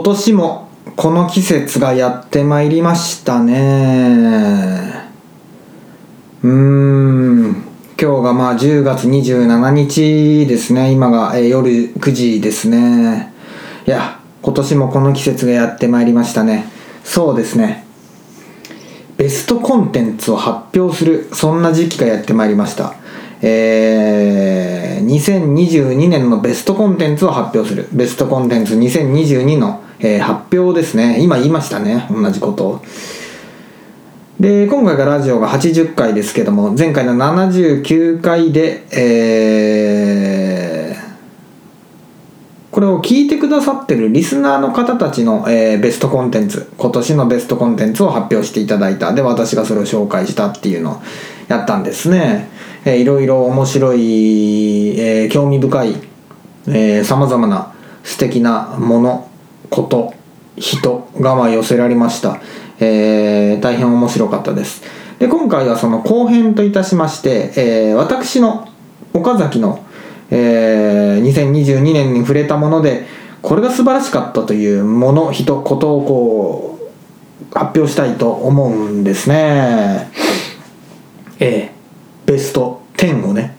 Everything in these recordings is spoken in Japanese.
今年もこの季節がやってまいりましたね。うーん。今日がまあ10月27日ですね。今が、え夜9時ですね。いや今年もこの季節がやってまいりましたね。そうですね。ベストコンテンツを発表するそんな時期がやってまいりました。えー、2022年のベストコンテンツを発表する。ベストコンテンツ2022の、えー発表ですね。今言いましたね。同じこと。をで今回がラジオが80回ですけども前回の79回でえーこれを聞いてくださってるリスナーの方たちの、えーベストコンテンツ今年のベストコンテンツを発表していただいた。で私がそれを紹介したっていうのをやったんですね、えーいろいろ面白い、えー興味深いさまざまな素敵なものこと人がまあ寄せられました、えー大変面白かったです。で今回はその後編といたしまして、えー私の岡崎の、えー2022年に触れたものでこれが素晴らしかったというもの人ことをこう発表したいと思うんですね。えーベスト10をね。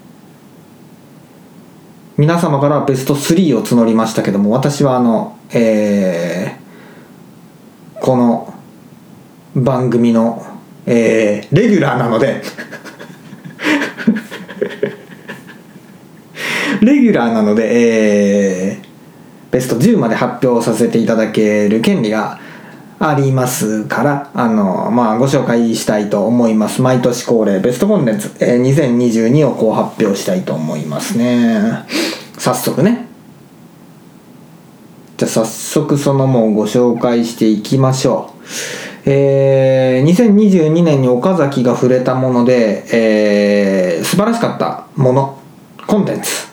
皆様からはベスト3を募りましたけども私はあのえーこの番組の、えーレギュラーなので レギュラーなので、えーベスト10まで発表させていただける権利がありますからあの、まあ、ご紹介したいと思います。毎年恒例ベストコンテンツ、えー2022をこう発表したいと思いますね。早速ねじゃあ早速そのもうご紹介していきましょう。えー2022年に岡崎が触れたもので、えー素晴らしかったものコンテンツ。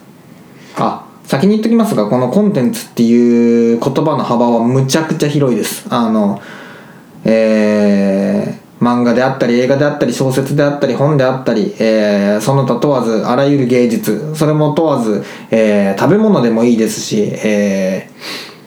あ先に言っときますがこのコンテンツっていう言葉の幅はむちゃくちゃ広いです。あのえー漫画であったり映画であったり小説であったり本であったり、えーその他問わずあらゆる芸術それも問わず、えー食べ物でもいいですし、えー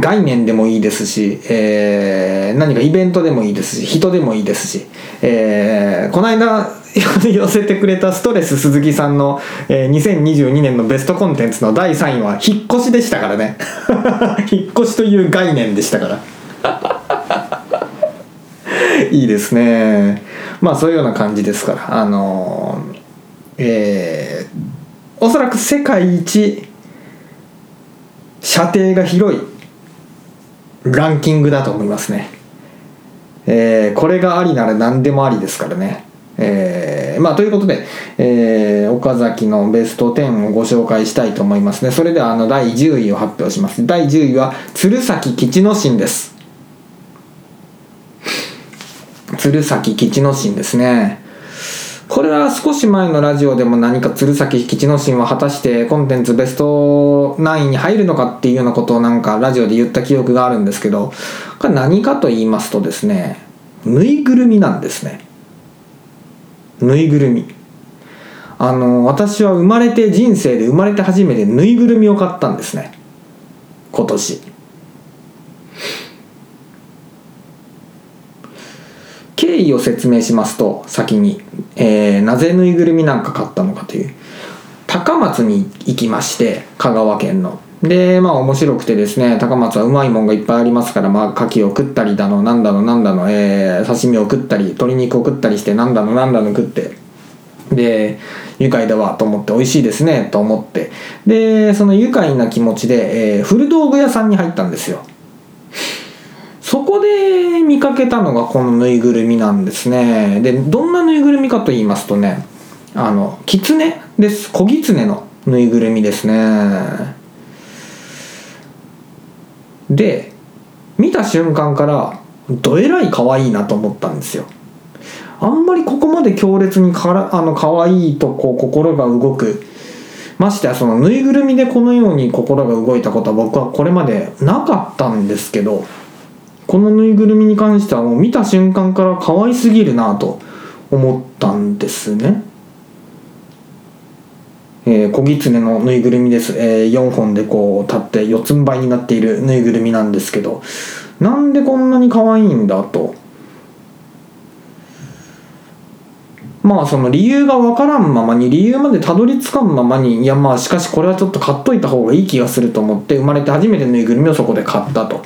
概念でもいいですし、えー何かイベントでもいいですし人でもいいですし、えーこの間 寄せてくれたストレス鈴木さんの、えー2022年のベストコンテンツの第3位は引っ越しでしたからね。引っ越しという概念でしたから。いいですね。まあそういうような感じですから。あのーえーおそらく世界一射程が広いランキングだと思いますね、えーこれがありなら何でもありですからね。えーまあということで、えー岡崎のベスト10をご紹介したいと思いますね。それではあの第10位を発表します。第10位は鶴崎吉之進です。鶴崎吉之進ですね。これは少し前のラジオでも何か鶴崎吉之進は果たしてコンテンツベスト9に入るのかっていうようなことをなんかラジオで言った記憶があるんですけどこれ何かと言いますとですねぬいぐるみなんですね。ぬいぐるみ。あの私は生まれて人生で生まれて初めてぬいぐるみを買ったんですね。今年。経緯を説明しますと先に、えーなぜぬいぐるみなんか買ったのかという。高松に行きまして香川県の。でまあ面白くてですね高松はうまいもんがいっぱいありますからまあ牡蠣を食ったりだのなんだのなんだの、えー刺身を食ったり鶏肉を食ったりしてなんだのなんだの食って。で愉快だわと思って美味しいですねと思って。でその愉快な気持ちで、えー古道具屋さんに入ったんですよ。そこで見かけたのがこのぬいぐるみなんですね。でどんなぬいぐるみかと言いますとねあのキツネです。小ギツネのぬいぐるみですね。で見た瞬間からどえらい可愛いなと思ったんですよ。あんまりここまで強烈にからあの可愛いとこう心が動く。ましてやそのぬいぐるみでこのように心が動いたことは僕はこれまでなかったんですけどこのぬいぐるみに関してはもう見た瞬間から可愛すぎるなと思ったんですね。えー、小狐のぬいぐるみです、えー、4本でこう立って四つん這いになっているぬいぐるみなんですけどなんでこんなに可愛いんだと。まあその理由が分からんままに理由までたどり着かんままにいやまあしかしこれはちょっと買っといた方がいい気がすると思って生まれて初めてぬいぐるみをそこで買ったと。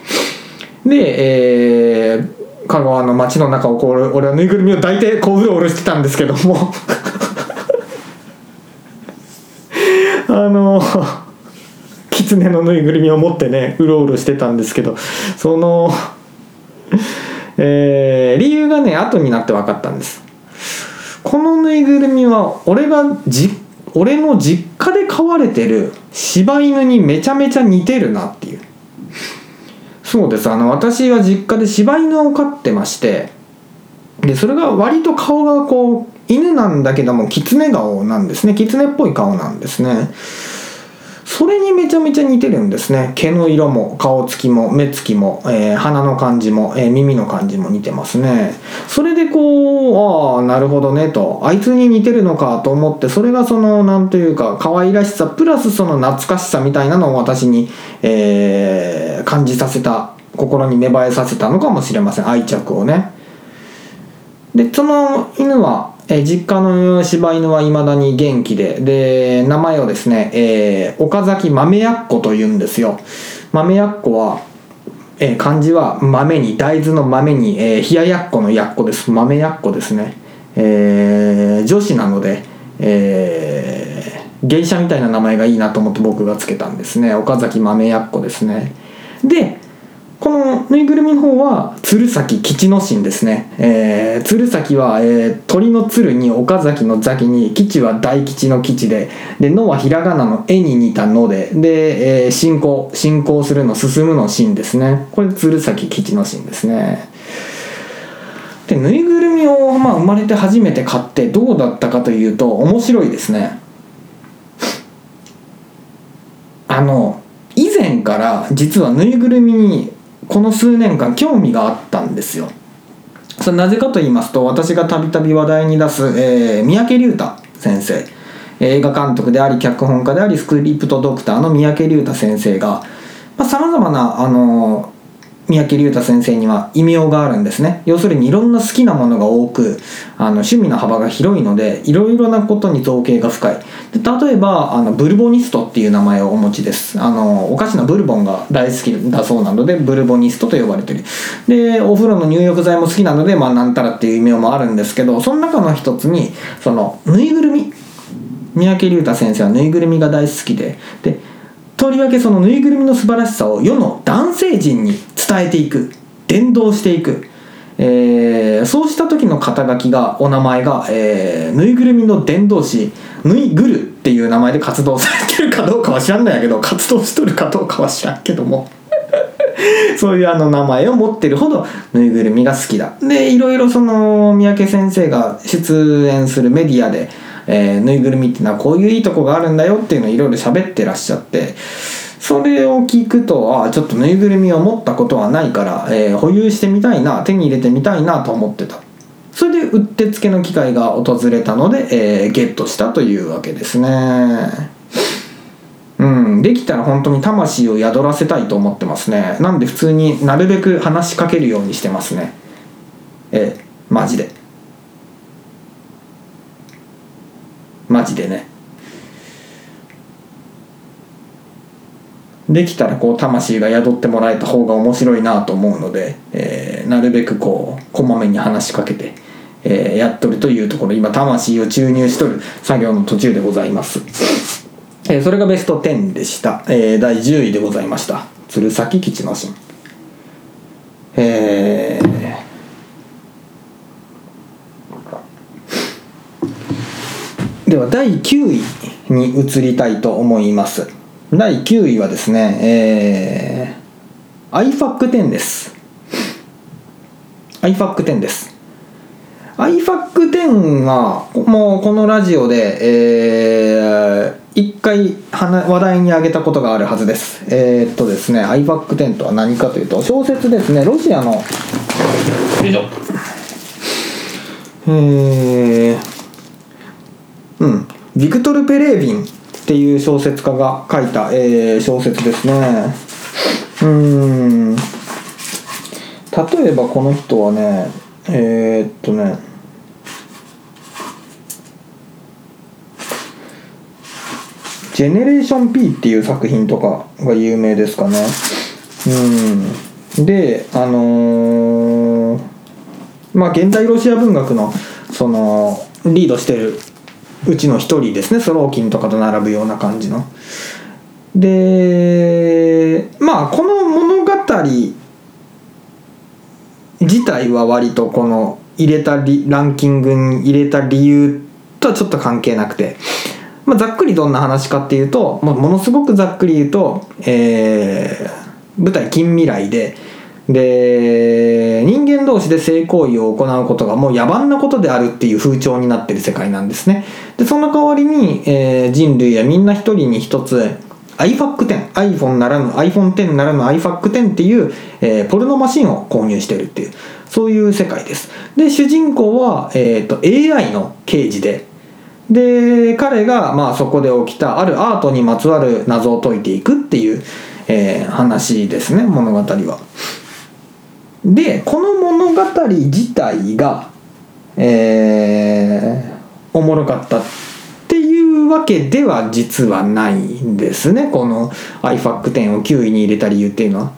で、えー、香川の街の中をこう俺はぬいぐるみを抱いてこう うろうろしてたんですけども。あの狐のぬいぐるみを持ってねうろうろしてたんですけどそのえー、理由がね後になって分かったんです。このぬいぐるみは俺がじ俺の実家で飼われてる柴犬にめちゃめちゃ似てるなっていう。そうです。あの私は実家で柴犬を飼ってましてでそれが割と顔がこう犬なんだけども狐顔なんですね。狐っぽい顔なんですね。それにめちゃめちゃ似てるんですね。毛の色も顔つきも目つきも、えー、鼻の感じも、えー、耳の感じも似てますね。それでこうああなるほどねと。あいつに似てるのかと思ってそれがその何というか可愛らしさプラスその懐かしさみたいなのを私に、えー、感じさせた心に芽生えさせたのかもしれません。愛着をね。でその犬はえ実家の柴犬はいまだに元気で、で、名前をですね、えー、岡崎豆やっこと言うんですよ。豆やっこは、えー、漢字は豆に、大豆の豆に、えー、冷ややっこのやっこです。豆やっこですね。えー、女子なので、えー、芸者みたいな名前がいいなと思って僕がつけたんですね。岡崎豆やっこですね。で、このぬいぐるみの方は鶴崎吉之進ですね、えー、鶴崎は、えー、鳥の鶴に岡崎の崎に吉は大吉の吉でで野はひらがなの絵に似た野でで、えー、進行進行するの進むの進ですね。これ鶴崎吉之進ですね。でぬいぐるみを、まあ、生まれて初めて買ってどうだったかというと面白いですね。あの以前から実はぬいぐるみにこの数年間興味があったんですよ。それなぜかと言いますと私がたびたび話題に出す、えー、三宅龍太先生。映画監督であり脚本家でありスクリプトドクターの三宅龍太先生がさまざ、まなあの三宅龍太先生には異名があるんですね。要するにいろんな好きなものが多くあの趣味の幅が広いのでいろいろなことに造形が深い。で例えばあのブルボニストっていう名前をお持ちです。あのお菓子のブルボンが大好きだそうなのでブルボニストと呼ばれてる。でお風呂の入浴剤も好きなのでまあなんたらっていう異名もあるんですけどその中の一つにそのぬいぐるみ。三宅龍太先生はぬいぐるみが大好きで。でとりわけそのぬいぐるみの素晴らしさを世の男性陣に伝えていく。伝道していく、えー、そうした時の肩書きがお名前が、えー、ぬいぐるみの伝道師ぬいぐるっていう名前で活動されてるかどうかは知らんのやけど活動しとるかどうかは知らんけども。そういうあの名前を持ってるほどぬいぐるみが好きだ。でいろいろその三宅先生が出演するメディアでえー、ぬいぐるみっていうのはこういういいとこがあるんだよっていうのをいろいろ喋ってらっしゃって。それを聞くとあちょっとぬいぐるみを持ったことはないから、えー、保有してみたいな手に入れてみたいなと思ってた。それでうってつけの機会が訪れたので、えー、ゲットしたというわけですね。うんできたら本当に魂を宿らせたいと思ってますね。なんで普通になるべく話しかけるようにしてますね。ええマジで。マジでね。できたらこう魂が宿ってもらえた方が面白いなと思うので、えー、なるべくこうこまめに話しかけて、えー、やっとるというところ今魂を注入しとる作業の途中でございます、えー、それがベスト10でした、えー、第10位でございました。鶴崎吉之進。えーでは第9位に移りたいと思います。第9位はですね、えー、iFAC10 です。iFAC10 です。iFAC10 はもうこのラジオで、えー、一回話題に挙げたことがあるはずです。えー、っとですね iFAC10 とは何かというと小説ですねロシアの。よいしょ。えーうん、ビクトル・ペレービンっていう小説家が書いた、えー小説ですね。うん。例えばこの人はねえーっとね「ジェネレーション P」っていう作品とかが有名ですかね。うん。であのーまあ現代ロシア文学のそのリードしてるうちの一人ですね。ソローキンとかと並ぶような感じの。でまあこの物語自体は割とこの入れたリランキングに入れた理由とはちょっと関係なくて、まあ、ざっくりどんな話かっていうと、まあ、ものすごくざっくり言うと、えー舞台近未来でで人間同士で性行為を行うことがもう野蛮なことであるっていう風潮になってる世界なんですね。でその代わりに、えー人類はみんな一人に一つ iFAC10 iPhone ならぬ iPhone10 ならぬ iFAC10 っていう、えーポルノマシンを購入してるっていうそういう世界です。で主人公は、えー、と AI の刑事で。で彼が、まあ、そこで起きたあるアートにまつわる謎を解いていくっていう、えー話ですね物語は。でこの物語自体がえーおもろかったっていうわけでは実はないんですねこの iFAC10 を9位に入れた理由っていうのは。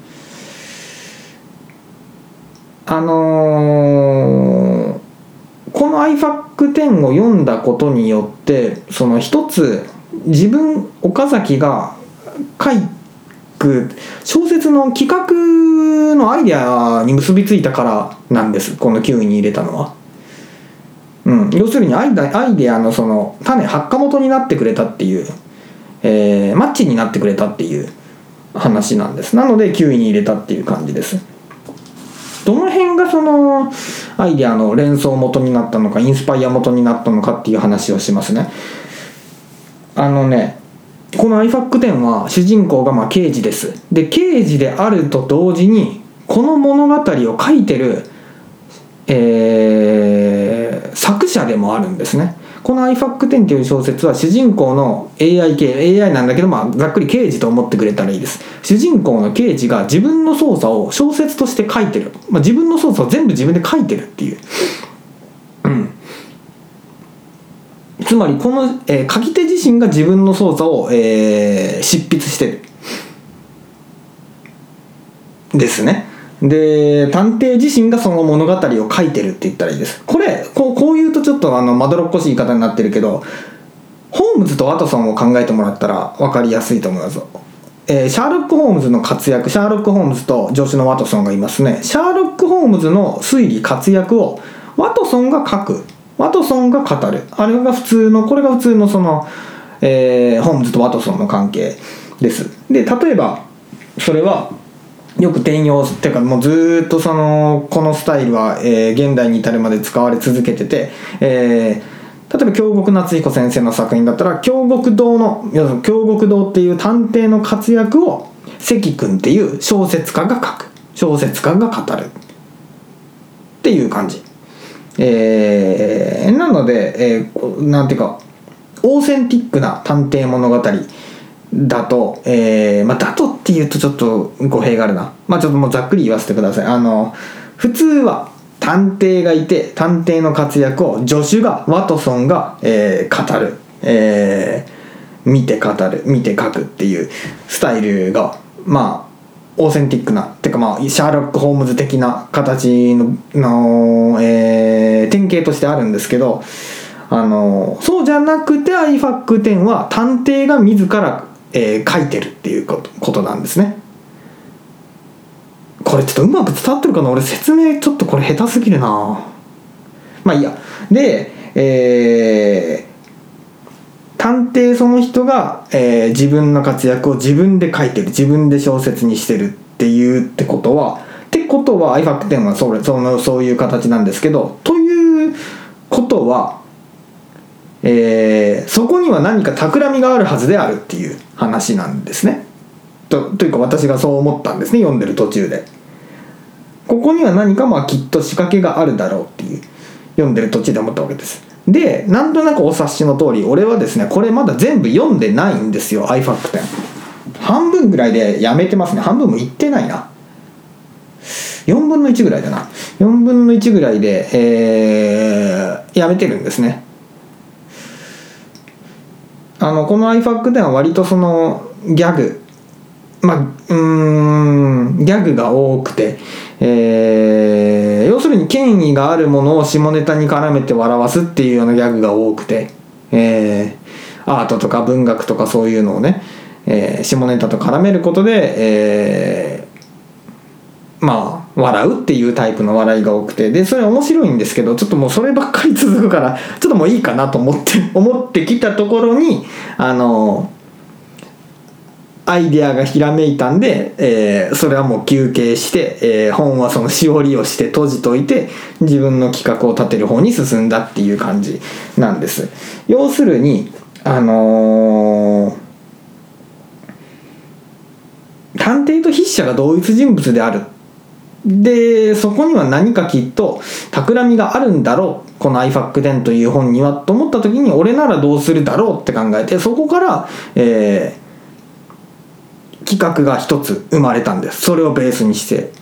あのーこの iFAC10 を読んだことによってその一つ自分岡崎が書く小説の企画のアイデアに結びついたからなんですこの9位に入れたのは。うん、要するにアイデアイデアのその種発火元になってくれたっていう、えーマッチになってくれたっていう話なんです。なので9位に入れたっていう感じです。どの辺がそのアイデアの連想元になったのかインスパイア元になったのかっていう話をしますね。あのねこの iFAC10 は主人公がまあ刑事です。で刑事であると同時にこの物語を書いてるえー作者でもあるんですね。この iFAC10 という小説は主人公の AI 系 AI なんだけど、まあ、ざっくり刑事と思ってくれたらいいです。主人公の刑事が自分の捜査を小説として書いてる、まあ、自分の捜査を全部自分で書いてるっていううんつまりこの、えー書き手自身が自分の捜査を、えー執筆してる。ですね。で探偵自身がその物語を書いてるって言ったらいいです。これこうこう言うとちょっとあのまどろっこしい言い方になってるけどホームズとワトソンを考えてもらったら分かりやすいと思います、えーシャーロック・ホームズの活躍シャーロック・ホームズと助手のワトソンがいますね。シャーロック・ホームズの推理活躍をワトソンが書く。ワトソンが語る。あれが普通のこれが普通のその、えーホームズとワトソンの関係です。で例えばそれはよく転用っていうかもうずっとそのこのスタイルは、えー現代に至るまで使われ続けてて、えー例えば京極夏彦先生の作品だったら京極堂の要するに京極堂っていう探偵の活躍を関君っていう小説家が書く。小説家が語る。っていう感じ。えーなので、えーなんていうかオーセンティックな探偵物語だと、えーまあ、だとっていうとちょっと語弊があるな。まあちょっともうざっくり言わせてください。あの、普通は探偵がいて、探偵の活躍を助手が、ワトソンが、えー語る。えー見て語る、見て書くっていうスタイルが、まあ、オーセンティックなっ、ていうかまあ、シャーロック・ホームズ的な形の、のえー典型としてあるんですけど、あのそうじゃなくて iFAC10 は探偵が自ら、えー書いてるっていうことことなんですね。これちょっとうまく伝わってるかな？俺説明ちょっとこれ下手すぎるな。まあいいや。でえー探偵その人が、えー自分の活躍を自分で書いてる自分で小説にしてるっていうってことはってことは i f a c 1はそれそのそういう形なんですけどということはえーそこには何か企みがあるはずであるっていう話なんですね。とというか私がそう思ったんですね読んでる途中で。ここには何かまあきっと仕掛けがあるだろうっていう読んでる途中で思ったわけです。でなんとなくお察しの通り俺はですねこれまだ全部読んでないんですよ iFAC10 半分ぐらいでやめてますね。半分もいってないな。4分の1ぐらいだな。4分の1ぐらいで、えー、やめてるんですね。あのこの iFAC10 は割とそのギャグ。まあうんギャグが多くて、えー、要するに権威があるものを下ネタに絡めて笑わすっていうようなギャグが多くて、えー、アートとか文学とかそういうのをね、えー、下ネタと絡めることで、えー、まあ笑うっていうタイプの笑いが多くてでそれ面白いんですけどちょっともうそればっかり続くからちょっともういいかなと思って思ってきたところにあのアイデアがひらめいたんで、えー、それはもう休憩して、えー、本はそのしおりをして閉じといて自分の企画を立てる方に進んだっていう感じなんです。要するにあのー、探偵と筆者が同一人物である。でそこには何かきっと企みがあるんだろう。この iFAC10 という本には。と思った時に俺ならどうするだろうって考えてそこから、えー、企画が一つ生まれたんです。それをベースにして。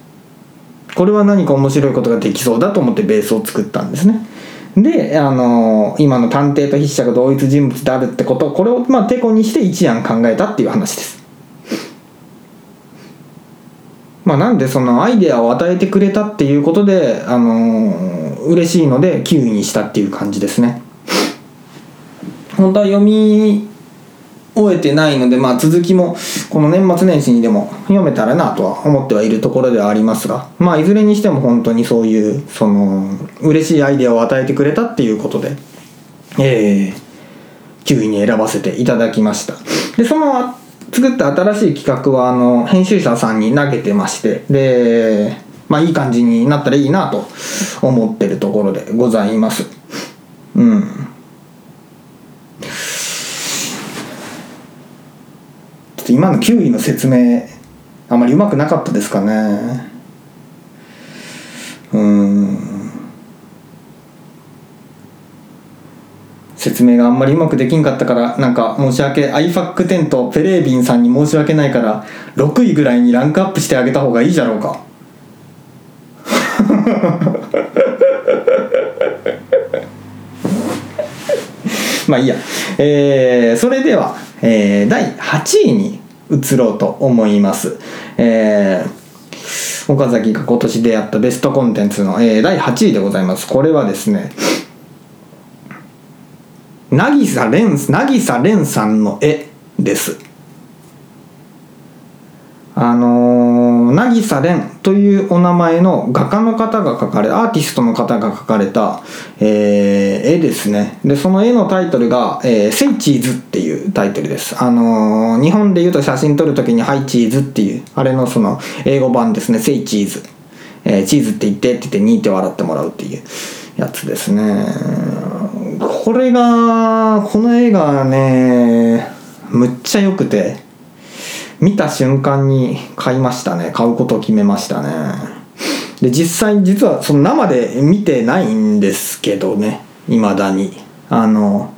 これは何か面白いことができそうだと思ってベースを作ったんですね。であの今の探偵と筆者が同一人物であるってことこれをまあてこにして一案考えたっていう話です。まあなんでそのアイデアを与えてくれたっていうことであの嬉しいので9位にしたっていう感じですね。本当は読み終えてないので、まあ、続きもこの年末年始にでも読めたらなとは思ってはいるところではありますが、まあ、いずれにしても本当にそういうその嬉しいアイデアを与えてくれたっていうことで、えー、9位に選ばせていただきました。でその作った新しい企画はあの編集者さんに投げてましてでまあいい感じになったらいいなと思ってるところでございます。うん。と今の9位の説明あまりうまくなかったですかね。うん。説明があんまりうまくできんかったからなんか申し訳 iFAC10 とペレービンさんに申し訳ないから6位ぐらいにランクアップしてあげた方がいいじゃろうか。まあいいや。えー、それではえー、第8位に移ろうと思います。えー、岡崎が今年出会ったベストコンテンツの、えー、第8位でございます。これはですね、渚蓮渚蓮さんの絵です。あのー、渚蓮というお名前の画家の方が描かれアーティストの方が描かれた、えー、絵ですね。でその絵のタイトルが、えー「セイチーズ」っていうタイトルです。あのー、日本で言うと写真撮る時に「ハイチーズ」っていうあれのその英語版ですね「セイチーズ」えー、チーズって言ってって言ってにって笑ってもらうっていうやつですね。これがこの絵がねむっちゃ良くて。見た瞬間に買いましたね。買うことを決めましたね。で実際実はその生で見てないんですけどね。未だに。あの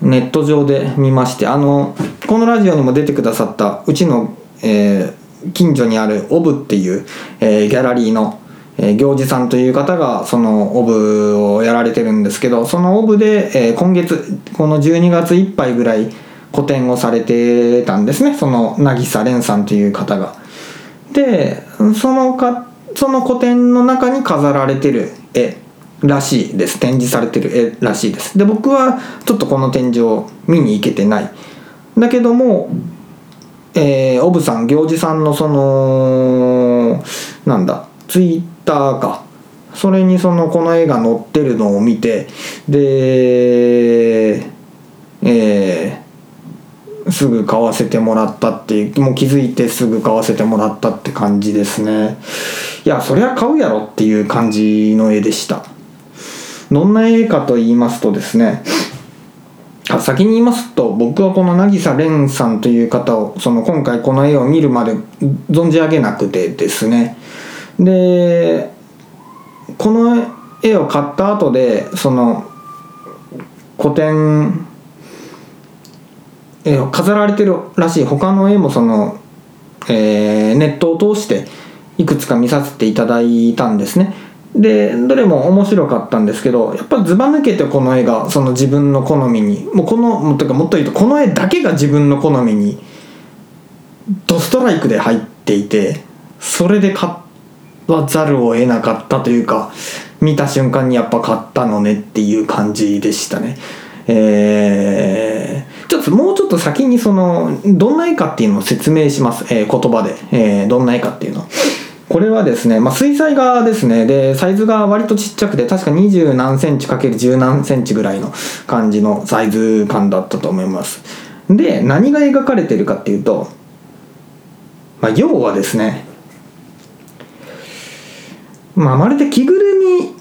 ネット上で見まして。あのこのラジオにも出てくださったうちの、えー、近所にあるオブっていう、えー、ギャラリーのえー、行司さんという方がそのオブをやられてるんですけどそのオブで、え、今月この12月いっぱいぐらい個展をされてたんですね。その渚蓮さんという方が。でそのかその個展の中に飾られてる絵らしいです。展示されてる絵らしいです。で僕はちょっとこの展示を見に行けてない。だけどもえー、オブさん行司さんのそのなんだツイッターか。それにそのこの絵が載ってるのを見てでえーすぐ買わせてもらったっていうもう気づいてすぐ買わせてもらったって感じですね。いやそりゃ買うやろっていう感じの絵でした。どんな絵かと言いますとですね先に言いますと僕はこの渚蓮さんという方をその今回この絵を見るまで存じ上げなくてですね。でこの絵絵を買った後でその古典絵を飾られてるらしい他の絵もその、えーネットを通していくつか見させていただいたんですねでどれも面白かったんですけどやっぱずば抜けてこの絵がその自分の好みにもうこのもっというかもっと言うとこの絵だけが自分の好みにドストライクで入っていてそれで買わざるを得なかったというか見た瞬間にやっぱ買ったのねっていう感じでしたね。えーちょっともうちょっと先にそのどんな絵かっていうのを説明します、えー言葉で、えーどんな絵かっていうの。これはですね、まあ、水彩画ですね。でサイズが割とちっちゃくて確か20何センチかける10何センチぐらいの感じのサイズ感だったと思います。で何が描かれてるかっていうと、まあ、要はですねまあ、まるで着ぐるみ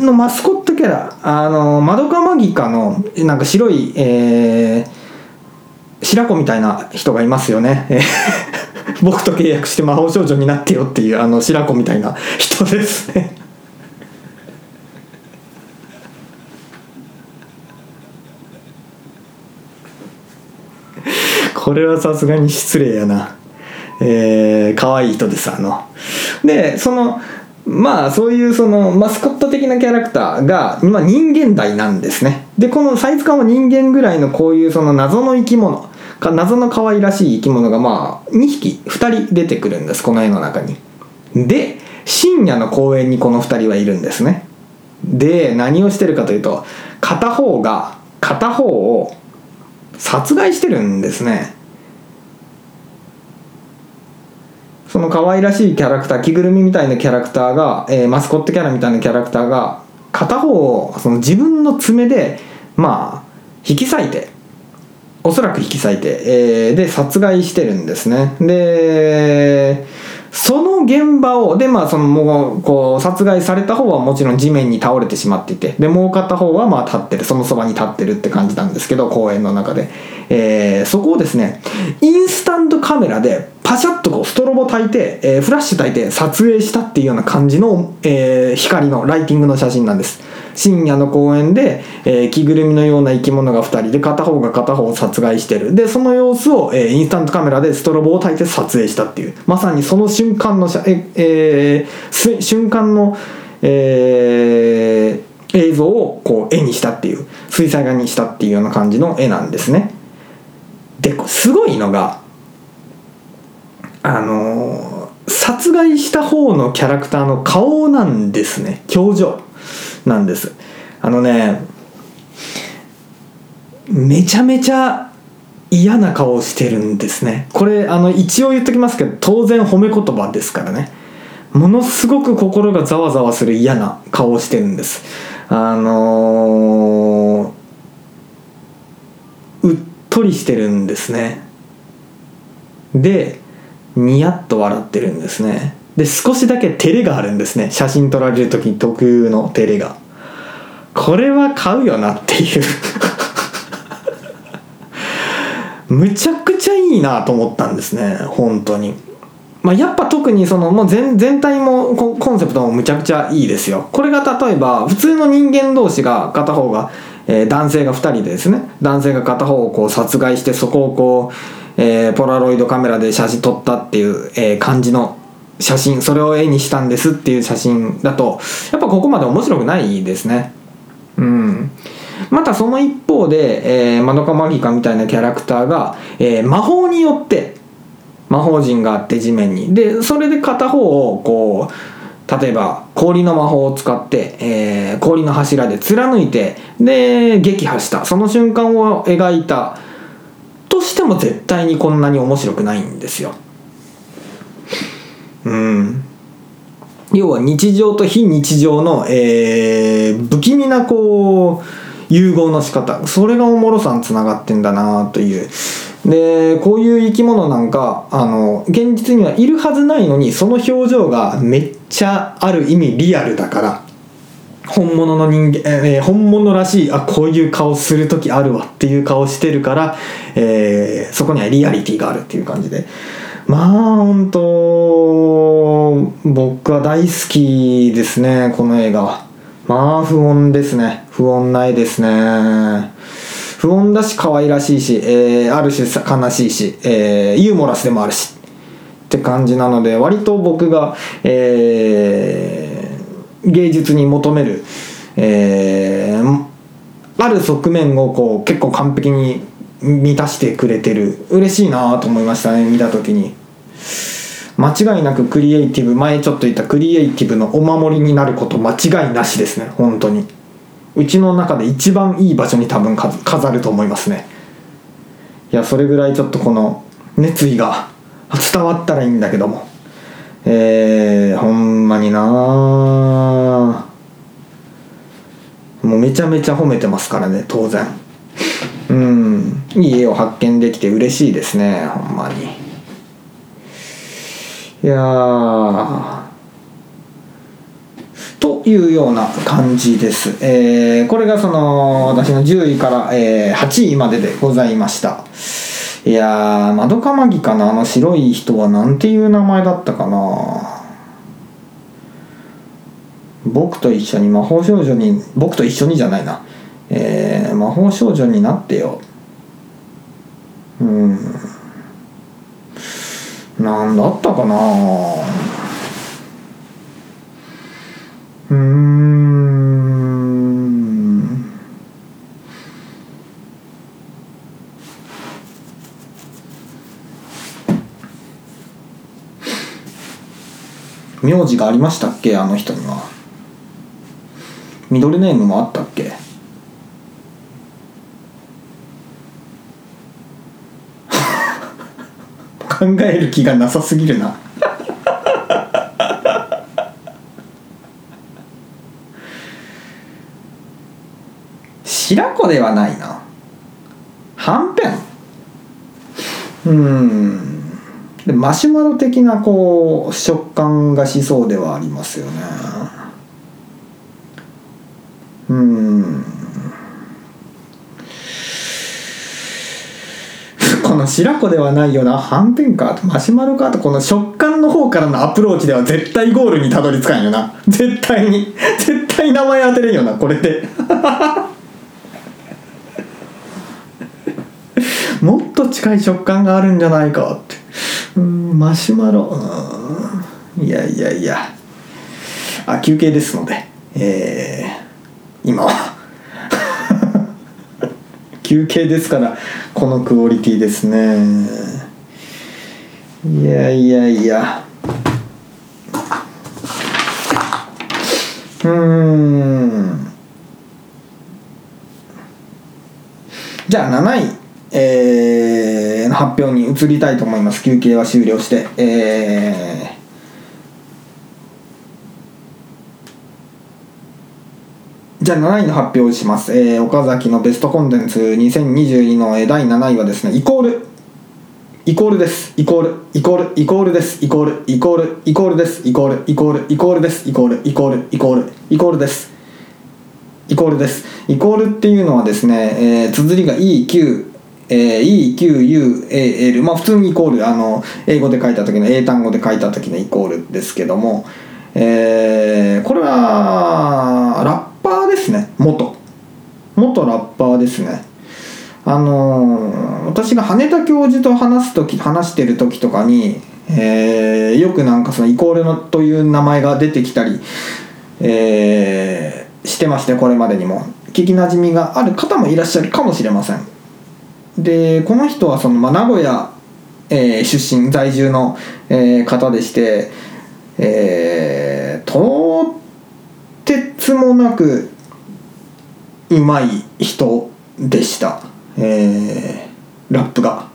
のマスコットキャラあのマドカマギカのなんか白い、えー白子みたいな人がいますよね、僕と契約して魔法少女になってよっていうあの白子みたいな人ですね。これはさすがに失礼やな。えー、可愛い人ですあの。でそのまあそういうそのマスコット的なキャラクターが今人間大なんですね。でこのサイズ感は人間ぐらいのこういうその謎の生き物か謎の可愛らしい生き物がまあ2匹2人出てくるんですこの絵の中に。で深夜の公園にこの2人はいるんですね。で何をしてるかというと片方が片方を殺害してるんですね。その可愛らしいキャラクター着ぐるみみたいなキャラクターが、えーマスコットキャラみたいなキャラクターが片方をその自分の爪でまあ引き裂いておそらく引き裂いて、えーで殺害してるんですね。でその現場をでまあそのもうこう殺害された方はもちろん地面に倒れてしまっていてでもう片方はまあ立ってるそのそばに立ってるって感じなんですけど公園の中で、えーそこをですねインスタントカメラでパシャッとこうストロボ焚いて、えーフラッシュ焚いて撮影したっていうような感じの、えー光のライティングの写真なんです。深夜の公園で、えー着ぐるみのような生き物が2人で片方が片方を殺害してる。でその様子を、えーインスタントカメラでストロボを焚いて撮影したっていう。まさにその瞬間のえー瞬間の、えー映像をこう絵にしたっていう。水彩画にしたっていうような感じの絵なんですね。ですごいのがあの殺害した方のキャラクターの顔なんですね。表情なんです。あのねめちゃめちゃ嫌な顔してるんですね。これあの一応言っときますけど当然褒め言葉ですからね。ものすごく心がざわざわする嫌な顔をしてるんです。あのーうっとりしてるんですね。でニヤッと笑ってるんですね。で少しだけ照れがあるんですね。写真撮られる時特有の照れが。これは買うよなっていう。むちゃくちゃいいなと思ったんですね本当に。まあ、やっぱ特にそのもう全全体もココンセプトもむちゃくちゃいいですよ。これが例えば普通の人間同士が片方が、えー男性が2人でですね。男性が片方をこう殺害してそこをこう、えーポラロイドカメラで写真撮ったっていう、えー感じの写真それを絵にしたんですっていう写真だとやっぱここまで面白くないですね。うん。またその一方で、えー、マドカマギカみたいなキャラクターが、えー魔法によって魔法陣があって地面に。でそれで片方をこう例えば氷の魔法を使って、えー氷の柱で貫いてで撃破した。その瞬間を描いたとしても絶対にこんなに面白くないんですよ。うん。要は日常と非日常の、えー不気味なこう融合の仕方。それがおもろさにつながってんだなという。でこういう生き物なんかあの現実にはいるはずないのにその表情がめっちゃある意味リアルだから。本物の人間、えー本物らしいあこういう顔する時あるわっていう顔してるから、えーそこにはリアリティがあるっていう感じで。まあ本当僕は大好きですねこの映画は。まあ不穏ですね。不穏ないですね。不穏だし可愛らしいし、えー、ある種悲しいし、えー、ユーモラスでもあるし。って感じなので割と僕が、えー、芸術に求める、えー、ある側面をこう結構完璧に満たしてくれてる。嬉しいなと思いましたね見た時に。間違いなくクリエイティブ前ちょっと言ったクリエイティブのお守りになること間違いなしですね本当に。うちの中で一番いい場所に多分飾ると思いますね。いやそれぐらいちょっとこの熱意が伝わったらいいんだけども。えー、ほんまになもうめちゃめちゃ褒めてますからね当然。うん。いい絵を発見できて嬉しいですねほんまに。いやというような感じです、えー、これがその私の10位から、えー、8位まででございました。いやーまどかマギかなあの白い人はなんていう名前だったかな。僕と一緒に魔法少女に僕と一緒にじゃないな。えー、魔法少女になってよ。うん。なんだったかな。うーん。名字がありましたっけ？あの人には。ミドルネームもあったっけ？考える気がなさすぎるな。白子ではないな。はんぺん。うん。でマシュマロ的なこう食感がしそうではありますよね。うん。この白子ではないような。はんぺんか。マシュマロか。とこの食感の方からのアプローチでは絶対ゴールにたどり着かんよな。絶対に。絶対名前当てれんよな。これで。もっと近い食感があるんじゃないか。ってうんマシュマロ。いやいやいや。あ休憩ですので。えー、今は。休憩ですからこのクオリティですね。いやいやいや。うん。じゃあ7位、えー、発表に移りたいと思います。休憩は終了して。えー。じゃあ7位の発表をします、えー、岡崎のベストコンテンツ。2022の第7位はですねイコール。イコールです。イコール。イコール。イコールです。イコール。イコール。イコールです。イコール。イコール。イコールです。イコール。イコール。イコール。イコールです。イコールです。イコールっていうのはですね、えー、綴りが EQ えー、EQUAL まあ普通にイコールあの英語で書いた時の英単語で書いた時のイコールですけども、えー、これはラッパーですね。元。元ラッパーですね。あのー、私が羽田教授と話す時話してる時とかに、えー、よくなんかそのイコールのという名前が出てきたり、えー、してましてこれまでにも。聞きなじみがある方もいらっしゃるかもしれません。でこの人はその、まあ、名古屋、えー、出身在住の、えー、方でしてえー、とてつもなくうまい人でした、えー、ラップが。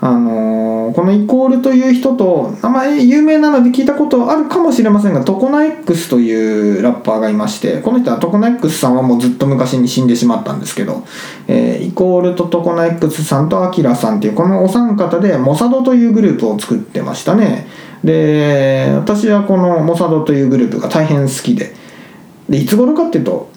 あのこのイコールという人と名前有名なので聞いたことあるかもしれませんがトコナ X というラッパーがいましてこの人はトコナ X さんはもうずっと昔に死んでしまったんですけど、えー、イコールとトコナ X さんとアキラさんっていうこのお三方でモサドというグループを作ってましたね。で私はこのモサドというグループが大変好きで。でいつ頃かっていうと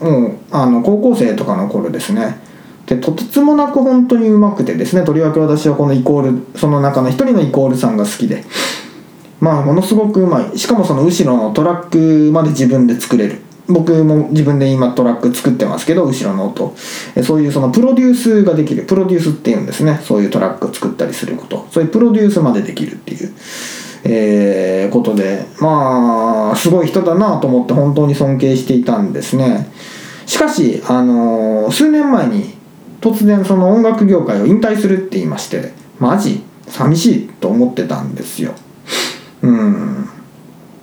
もうあの高校生とかの頃ですね。でとてつもなく本当にうまくてですねとりわけ私はこのイコールその中の一人のイコールさんが好きで。まあものすごくうまい。しかもその後ろのトラックまで自分で作れる。僕も自分で今トラック作ってますけど後ろの音。そういうそのプロデュースができる。プロデュースっていうんですね。そういうトラックを作ったりすること。そういうプロデュースまでできるっていう、えー、ことで。まあすごい人だなと思って本当に尊敬していたんですね。しかし、あのー、数年前に突然その音楽業界を引退するって言いましてマジ？寂しい？と思ってたんですよ。うん。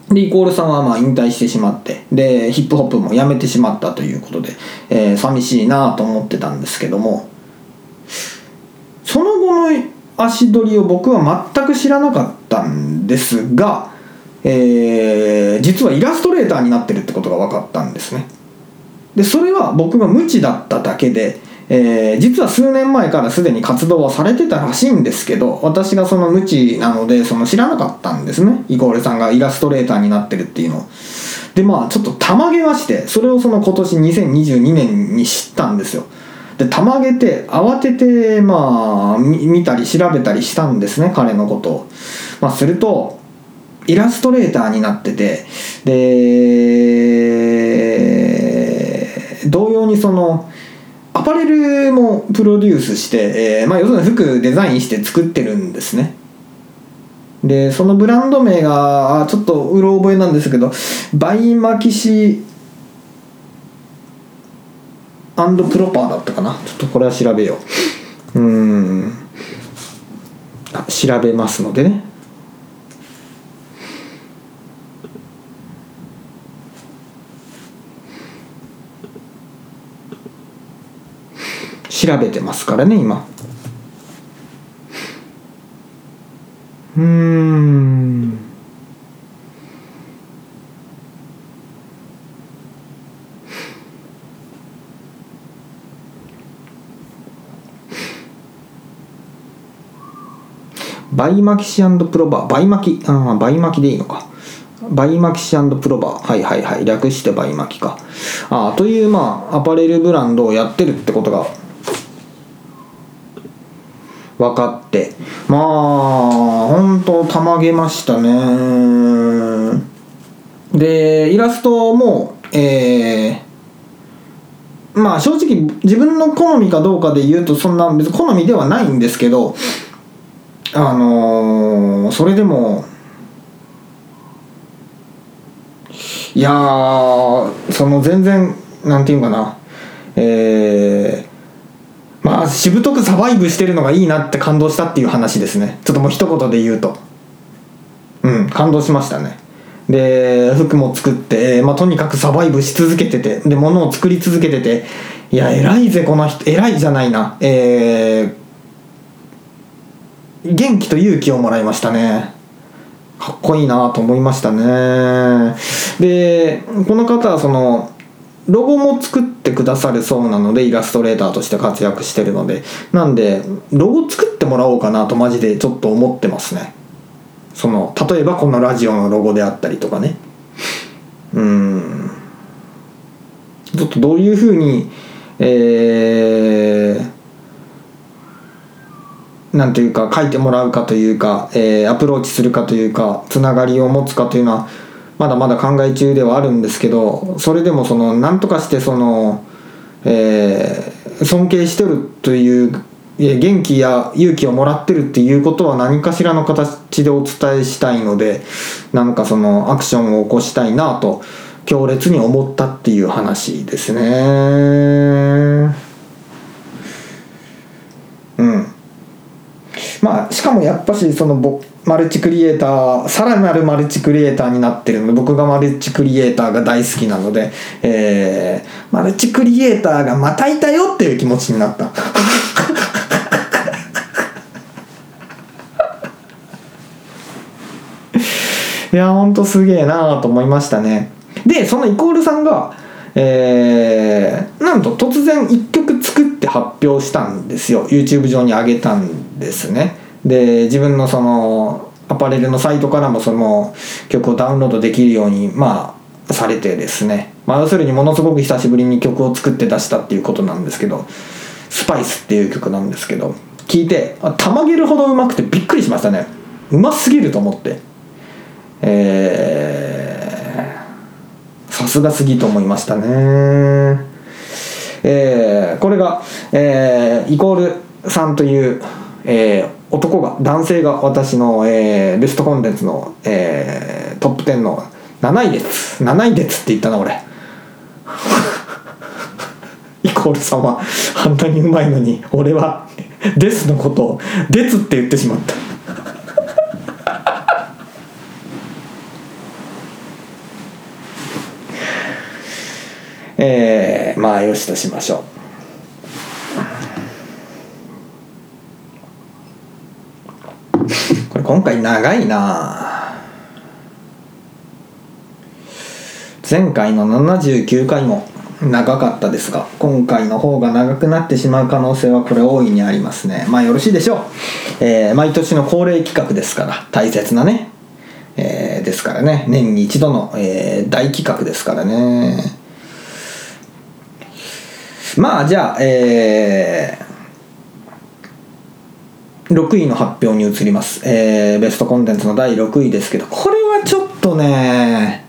でイコールさんはまあ引退してしまってでヒップホップもやめてしまったということで、えー、寂しいなと思ってたんですけども。その後の足取りを僕は全く知らなかったんですが、えー、実はイラストレーターになってるってことが分かったんですね。でそれは僕が無知だっただけでえー、実は数年前からすでに活動はされてたらしいんですけど私がその無知なのでその知らなかったんですね。イコールさんがイラストレーターになってるっていうの。をでまあちょっとたまげましてそれをその今年2022年に知ったんですよ。でたまげて慌ててまあ見たり調べたりしたんですね彼のことを、まあ、するとイラストレーターになっててで同様にそのアパレルもプロデュースして、えーまあ、要するに服デザインして作ってるんですね。でそのブランド名がちょっとうろ覚えなんですけどバイマキシアンドプロパーだったかな。ちょっとこれは調べよう。うん。調べますのでね。調べてますからね今。うん。バイマキシプロバーバイマキああバイマキでいいのか。バイマキシプロバーはいはいはい。略してバイマキか。あというまあアパレルブランドをやってるってことが分かって。まあ本当たまげましたね。でイラストもえー、まあ正直自分の好みかどうかで言うとそんな別に好みではないんですけどあのー、それでもいやその全然なんていうかな。えー、まあしぶとくサバイブしてるのがいいなって感動したっていう話ですね。ちょっともう一言で言うと。うん感動しましたね。で服も作って、まあ、とにかくサバイブし続けててで物を作り続けてていや偉いぜこの人偉いじゃないな。えー、元気と勇気をもらいましたね。かっこいいなと思いましたね。でこの方はそのロゴも作ってくださるそうなのでイラストレーターとして活躍してるので。なんでロゴ作ってもらおうかなとマジでちょっと思ってますね。その例えばこのラジオのロゴであったりとかね。うん。ちょっとどういうふうにえー、なんていうか書いてもらうかというか、えー、アプローチするかというかつながりを持つかというのはまだまだ考え中ではあるんですけどそれでもその何とかしてその、えー、尊敬してるという元気や勇気をもらってるっていうことは何かしらの形でお伝えしたいのでなんかそのアクションを起こしたいなと強烈に思ったっていう話ですね。うん。まあしかもやっぱしその僕マルチクリエイターさらなるマルチクリエイターになってるので僕がマルチクリエイターが大好きなので、えー、マルチクリエイターがまたいたよっていう気持ちになった。いやほんとすげえなーと思いましたね。でそのイコールさんがえー、なんと突然1曲作って発表したんですよ。YouTube 上に上げたんですね。で自分のそのアパレルのサイトからもその曲をダウンロードできるようにまあされてですね、まあ、要するにものすごく久しぶりに曲を作って出したっていうことなんですけどスパイスっていう曲なんですけど聞いてたまげるほどうまくてびっくりしましたね。うますぎると思って。え、さすがすぎと思いましたね。えー、これが、えー、イコールさんという、えー、男が男性が私の、えー、ベストコンテンツの、えー、トップ10の7位です。7位ですって言ったな俺。イコールさんはあんなにうまいのに俺はですのことを「です」って言ってしまった。えー、まあよしとしましょう。これ今回長いな。前回の79回も長かったですが今回の方が長くなってしまう可能性はこれ大いにありますね。まあよろしいでしょう、えー、毎年の恒例企画ですから大切なね、えー、ですからね。年に一度の、えー、大企画ですからね。まあじゃあえー、6位の発表に移ります、えー、ベストコンテンツの第6位ですけどこれはちょっとね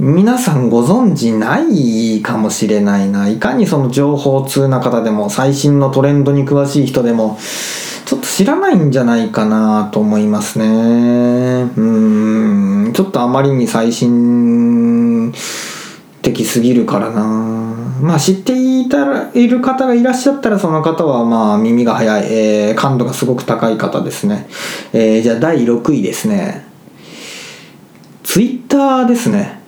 皆さんご存知ないかもしれないな。いかにその情報通な方でも、最新のトレンドに詳しい人でも、ちょっと知らないんじゃないかなと思いますね。うん、ちょっとあまりに最新的すぎるからな。まあ知っていたら、いる方がいらっしゃったらその方はまあ耳が早い、えー、感度がすごく高い方ですね。えー、じゃあ第6位ですね。ツイッターですね。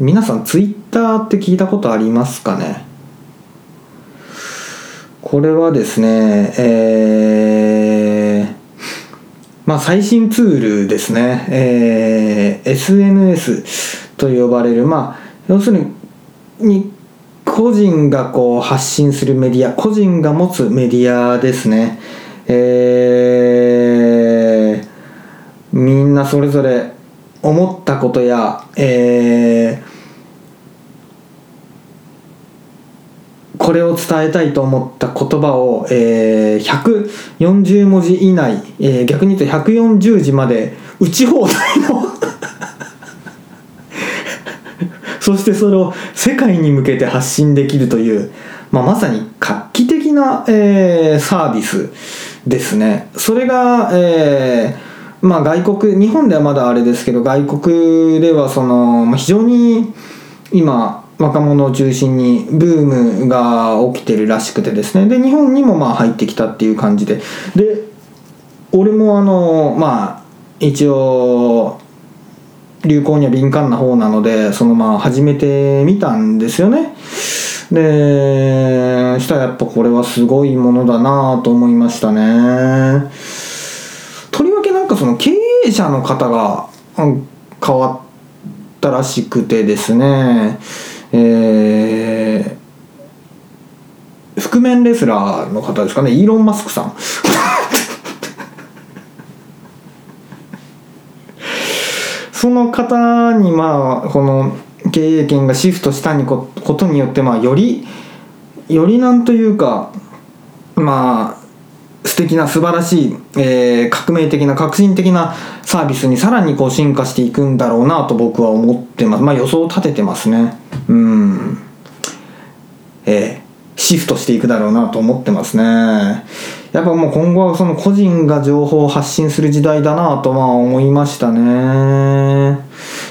皆さんツイッターって聞いたことありますかね？これはですねえー、まあ最新ツールですね。えー、SNS と呼ばれるまあ要するに個人がこう発信するメディア個人が持つメディアですね。えー、みんなそれぞれ思ったことや、えー、これを伝えたいと思った言葉を、えー、140文字以内、えー、逆に言うと140字まで打ち放題の そしてそれを世界に向けて発信できるという、まあ、まさに画期的な、えー、サービスですね。それが、えーまあ外国日本ではまだあれですけど外国ではその非常に今若者を中心にブームが起きてるらしくてですね。で日本にもまあ入ってきたっていう感じで。で俺もあのまあ一応流行には敏感な方なのでそのまあ始めてみたんですよね。でしたらやっぱこれはすごいものだなと思いましたね。とりわけなんかその経営者の方が変わったらしくてですね。えー、覆面レスラーの方ですかね。イーロン・マスクさん。その方にまあこの経営権がシフトしたにことによってまあよりよりなんというかまあ素敵な素晴らしい、えー、革命的な革新的なサービスにさらにこう進化していくんだろうなと僕は思ってます。まあ予想を立ててますね。うん。えー、シフトしていくだろうなと思ってますね。やっぱもう今後はその個人が情報を発信する時代だなとまあ思いましたね。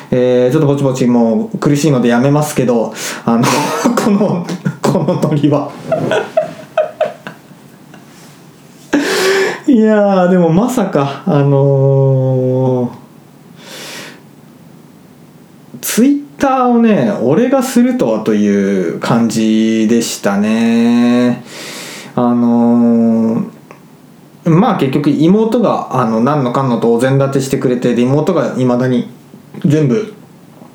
えー、ちょっとぼちぼちもう苦しいのでやめますけどあの このこのノリは。いやでもまさかあのー、ツイッターをね俺がするとはという感じでしたね。あのー、まあ結局妹があの何のかんのとお膳立てしてくれてで妹がいまだに全部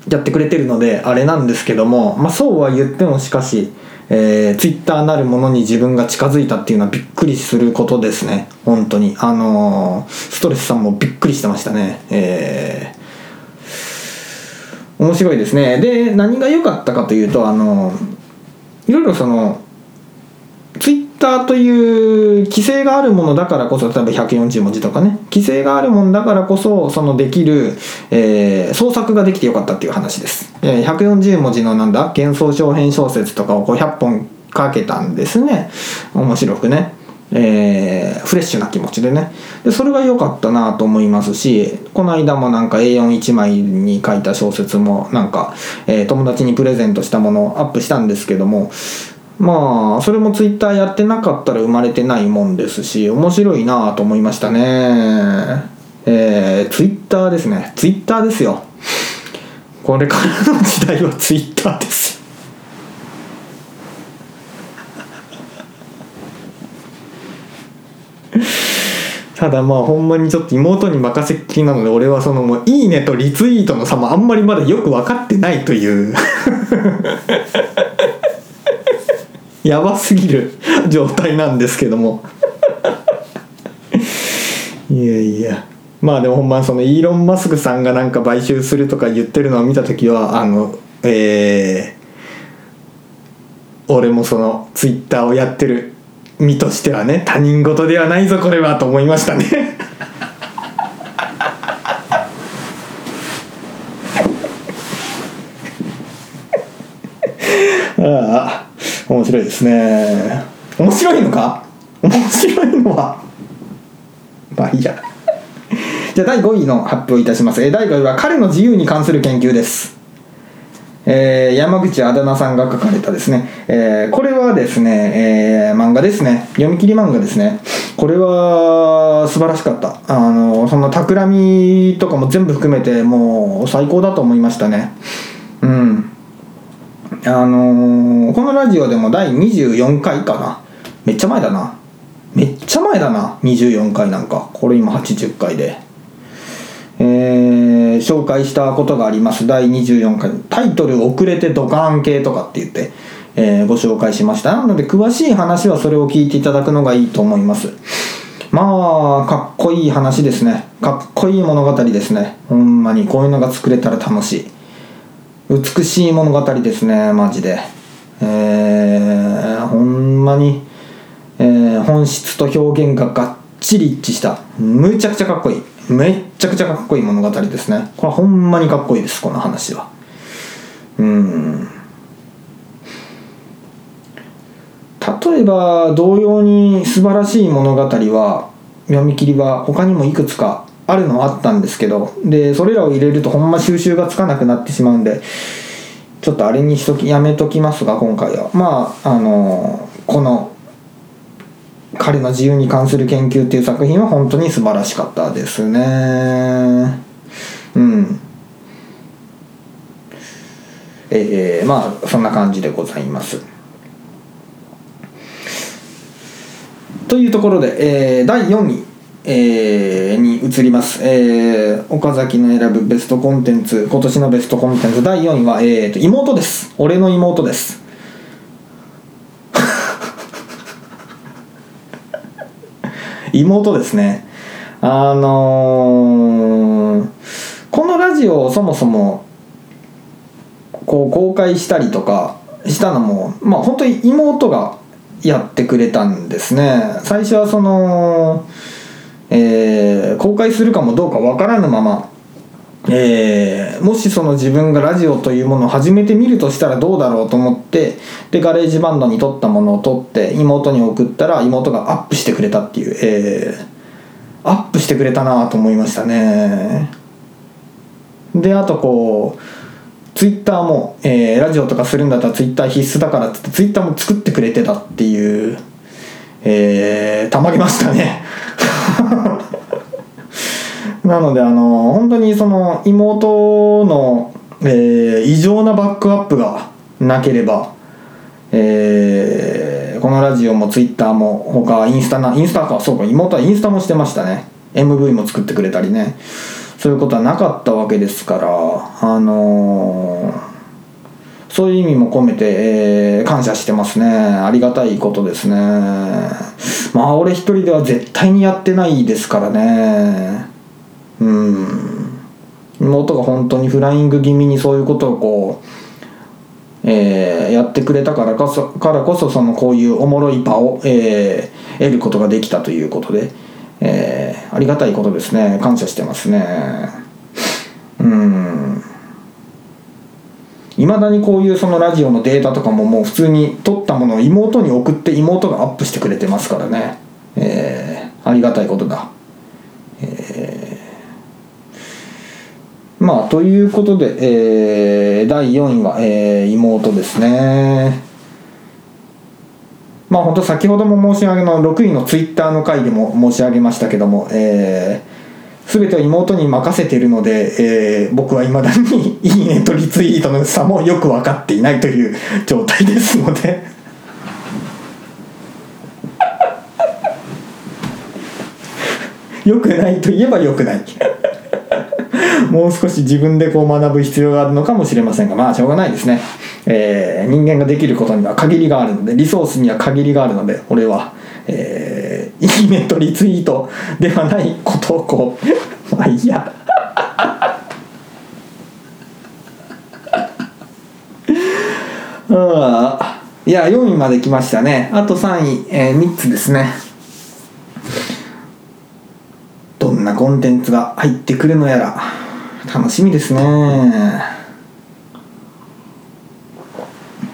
やってくれてるのであれなんですけどもまあそうは言ってもしかしえー、ツイッターなるものに自分が近づいたっていうのはびっくりすることですね。本当に。あのー、ストレスさんもびっくりしてましたね。えー、面白いですね。で何が良かったかというとあのいろいろそのターという規制があるものだからこそ例えば140文字とかね規制があるものだからこそそのできる、えー創作ができてよかったっていう話です、えー140文字のなんだ幻想小編小説とかを500本書けたんですね。面白くね。えーフレッシュな気持ちでね。でそれが良かったなと思いますしこの間もなんか A41 枚に書いた小説もなんか、えー友達にプレゼントしたものをアップしたんですけどもまあそれもツイッターやってなかったら生まれてないもんですし面白いなと思いましたね。えー、ツイッターですね。ツイッターですよ。これからの時代はツイッターです。ただまあほんまにちょっと妹に任せっきりなので俺はそのもう「いいね」とリツイートの差もあんまりまだよく分かってないという。やばすぎる状態なんですけども。いやいや。まあでもほんまそのイーロン・マスクさんがなんか買収するとか言ってるのを見た時はあのえー、俺もそのツイッターをやってる身としてはね他人事ではないぞこれはと思いましたね。あ あ面白いですね。面白いのか？面白いのは？まあいいや。じゃあ第5位の発表いたします。えー第5位は彼の自由に関する研究です。えー山口あだなさんが書かれたですね、えーこれはですね、えー漫画ですね。読み切り漫画ですね。これは素晴らしかった。あのその企みとかも全部含めてもう最高だと思いましたね。うん。あのーこのラジオでも第24回かな。めっちゃ前だな。めっちゃ前だな。24回なんか。これ今80回で。えー紹介したことがあります。第24回。タイトル「遅れてドカーン系」とかって言って、えーご紹介しました。なので詳しい話はそれを聞いていただくのがいいと思います。まあかっこいい話ですね。かっこいい物語ですね。ほんまに。こういうのが作れたら楽しい。美しい物語ですねマジで。えー、ほんまに、えー本質と表現ががっちり一致したむちゃくちゃかっこいいめっちゃくちゃかっこいい物語ですね。これほんまにかっこいいですこの話は。うん。例えば同様に素晴らしい物語は読み切りは他にもいくつかあるのはあったんですけどでそれらを入れるとほんま収集がつかなくなってしまうんでちょっとあれにしときやめときますが今回は。まああのこの彼の自由に関する研究っていう作品は本当に素晴らしかったですね。うん。えー、まあそんな感じでございます。というところで、えー第4位、えーに移ります、えー岡崎の選ぶベストコンテンツ今年のベストコンテンツ第4位は、えーと妹です。俺の妹です。妹ですね。あのーこのラジオをそもそもこう公開したりとかしたのもまあ本当に妹がやってくれたんですね。最初はその、えー公開するかもどうかわからぬままえーもしその自分がラジオというものを始めてみるとしたらどうだろうと思ってで GarageBand に撮ったものを撮って妹に送ったら妹がアップしてくれたっていう、えーアップしてくれたなと思いましたね。であとこうツイッターも、えーラジオとかするんだったらツイッター必須だからっつってツイッターも作ってくれてたっていうえーたまりましたね。なのであの本当にその妹の、えー異常なバックアップがなければ、えーこのラジオもツイッターも他インスタなインスタかそうか妹はインスタもしてましたね。MV も作ってくれたりね。そういうことはなかったわけですからあのーそういう意味も込めて、えー感謝してますね。ありがたいことですね。まあ俺一人では絶対にやってないですからね。うん。妹が本当にフライング気味にそういうことをこう、えーやってくれたからこそからこそそのこういうおもろい場を、えー得ることができたということで、えーありがたいことですね。感謝してますね。うん。いまだにこういうそのラジオのデータとかももう普通に撮ったものを妹に送って妹がアップしてくれてますからね、えーありがたいことだ。まあということで、えー第4位は、えー妹ですね。まあ本当先ほども申し上げの6位のツイッターの回でも申し上げましたけども、えー、全ては妹に任せているので、えー僕はいまだにいいねとリツイートの差もよく分かっていないという状態ですので。良くないといえば良くない。もう少し自分でこう学ぶ必要があるのかもしれませんがまあしょうがないですね、えー人間ができることには限りがあるのでリソースには限りがあるので俺は、えーいいねとリツイートではないことをこう まあいいや。あ あいや4位まで来ましたね。あと3位、え3つですね。どんなコンテンツが入ってくるのやら楽しみですね。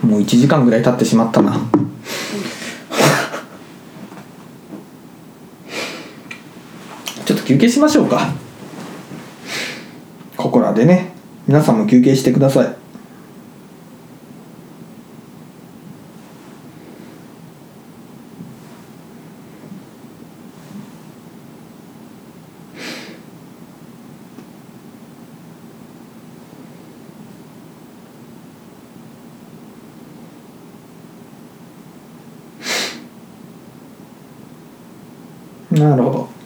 もう1時間ぐらい経ってしまったなちょっと休憩しましょうか。ここらでね皆さんも休憩してください。なるほど。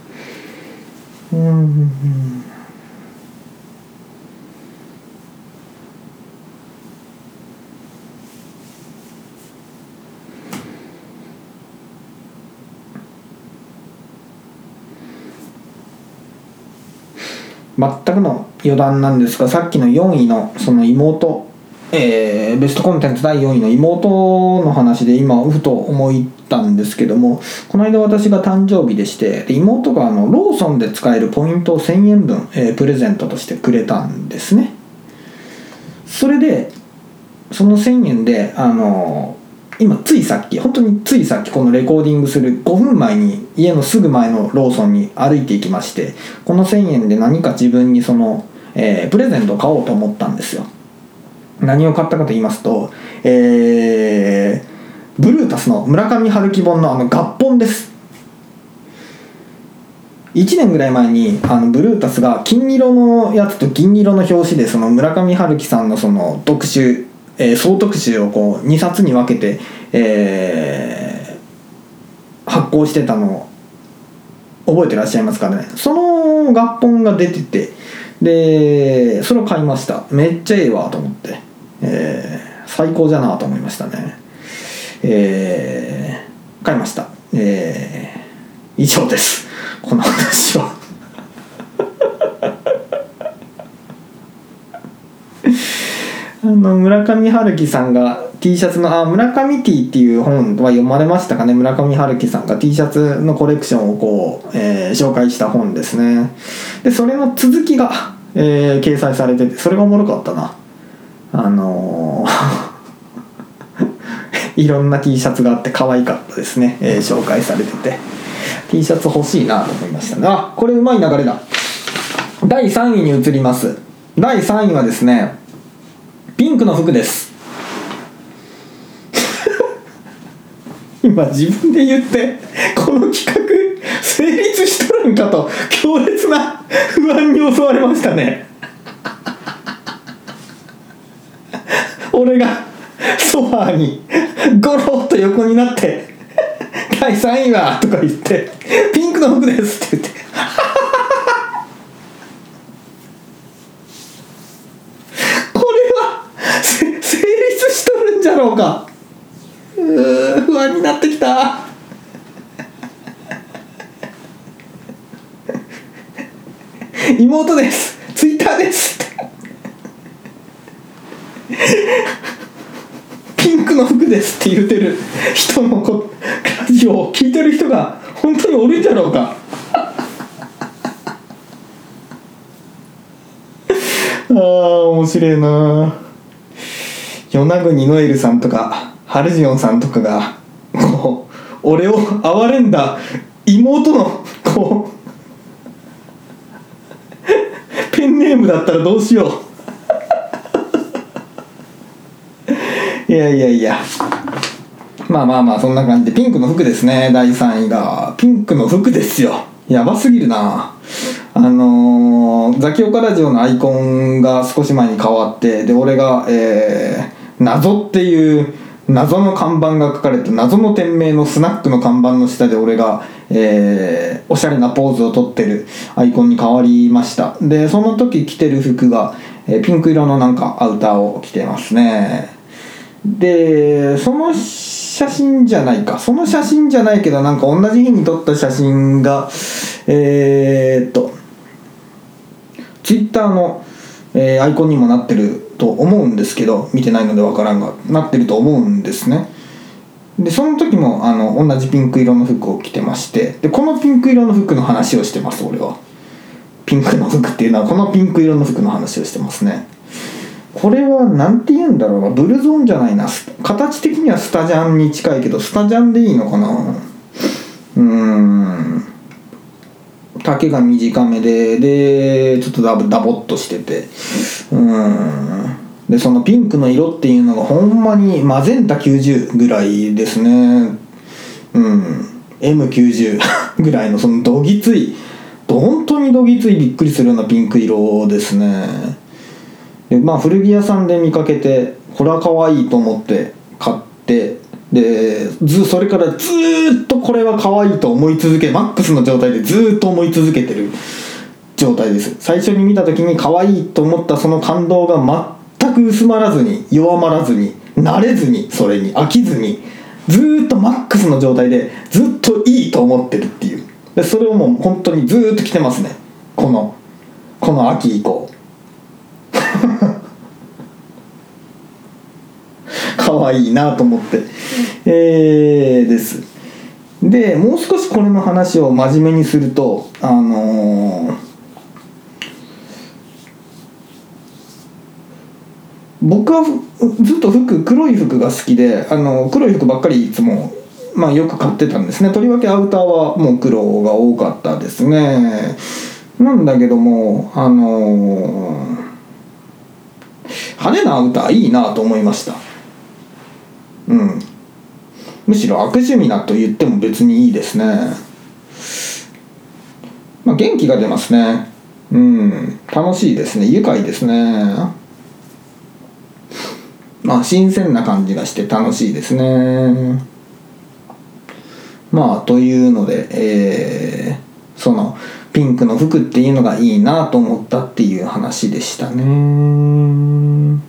うん全くの余談なんですがさっきの4位のその妹、えーベストコンテンツ第4位の妹の話で今ふと思いったんですけどもこの間私が誕生日でして妹があのローソンで使えるポイントを1000円分、えープレゼントとしてくれたんですね。それでその1000円であの今ついさっき本当についさっきこのレコーディングする5分前に家のすぐ前のローソンに歩いていきましてこの1000円で何か自分にその、えプレゼントを買おうと思ったんですよ。何を買ったかと言いますとえー、ブルータスの村上春樹本のあの合本です。1年ぐらい前にあのブルータスが金色のやつと銀色の表紙でその村上春樹さんのその特集、えー総特集をこう2冊に分けて、えー発行してたのを覚えてらっしゃいますからね。その合本が出ててでそれを買いました。めっちゃええわと思って、えー最高じゃなと思いましたね。えー買いました。えー以上です。この話は。あの村上春樹さんが T シャツのあ村上 T っていう本は読まれましたかね？村上春樹さんが T シャツのコレクションをこう、えー紹介した本ですね。でそれの続きが、えー掲載されててそれがおもろかったな。あのー いろんな T シャツがあって可愛かったですね、えー紹介されてて。T シャツ欲しいなと思いましたね。あこれうまい流れだ。第3位に移ります。第3位はですねピンクの服です。今自分で言ってこの企画成立しとるんかと強烈な不安に襲われましたね。俺がソファーにゴロッと横になって「第3位は」とか言って「ピンクの服です」って言って。これは成立しとるんじゃろうか。うー不安になってきた。妹です。ツイッターですピンクの服ですって言ってる人のこラジオを聞いてる人が本当におるんじゃろうか。あー面白いな。与那国ノエルさんとかハルジオンさんとかがこう俺を憐れんだ妹のこうペンネームだったらどうしよう。いやいやいや。まあまあまあそんな感じ。でピンクの服ですね第3位が。ピンクの服ですよ。やばすぎるな。あのー、ザキオカラジオのアイコンが少し前に変わってで俺がえー、謎っていう謎の看板が書かれた謎の店名のスナックの看板の下で俺が、えー、おしゃれなポーズをとってるアイコンに変わりました。でその時着てる服が、えー、ピンク色のなんかアウターを着てますね。でその写真じゃないか。その写真じゃないけどなんか同じ日に撮った写真がえー、っとツイッターの、えー、アイコンにもなってると思うんですけど見てないので分からんがなってると思うんですね。でその時もあの同じピンク色の服を着てましてでこのピンク色の服の話をしてます俺は。ピンクの服っていうのはこのピンク色の服の話をしてますね。これは何て言うんだろうな。ブルゾーンじゃないな。形的にはスタジャンに近いけどスタジャンでいいのかな。うーん。丈が短めででちょっとダボダボっとしてて。うん。でそのピンクの色っていうのがほんまにマゼンタ90ぐらいですね。うん。M90 ぐらいのそのどぎつい本当にどぎついびっくりするようなピンク色ですね。でまあ古着屋さんで見かけてこれは可愛いと思って買ってでずそれからずっとこれは可愛いと思い続けマックスの状態でずっと思い続けてる状態です。最初に見た時に可愛いと思ったその感動が全く薄まらずに弱まらずに慣れずにそれに飽きずにずっとマックスの状態でずっといいと思ってるっていう。でそれをもう本当にずっと来てますね。このこの秋以降。可愛いなと思って。えー、です。でもう少しこれの話を真面目にするとあのー、僕はずっと服黒い服が好きであの黒い服ばっかりいつもまあよく買ってたんですね。とりわけアウターはもう黒が多かったですね。なんだけどもあのー、派手なアウターいいなと思いました。うん。むしろ悪趣味なと言っても別にいいですね。まあ元気が出ますね。うん。楽しいですね。愉快ですね。まあ新鮮な感じがして楽しいですね。まあというのでえー、そのピンクの服っていうのがいいなと思ったっていう話でしたね。うん。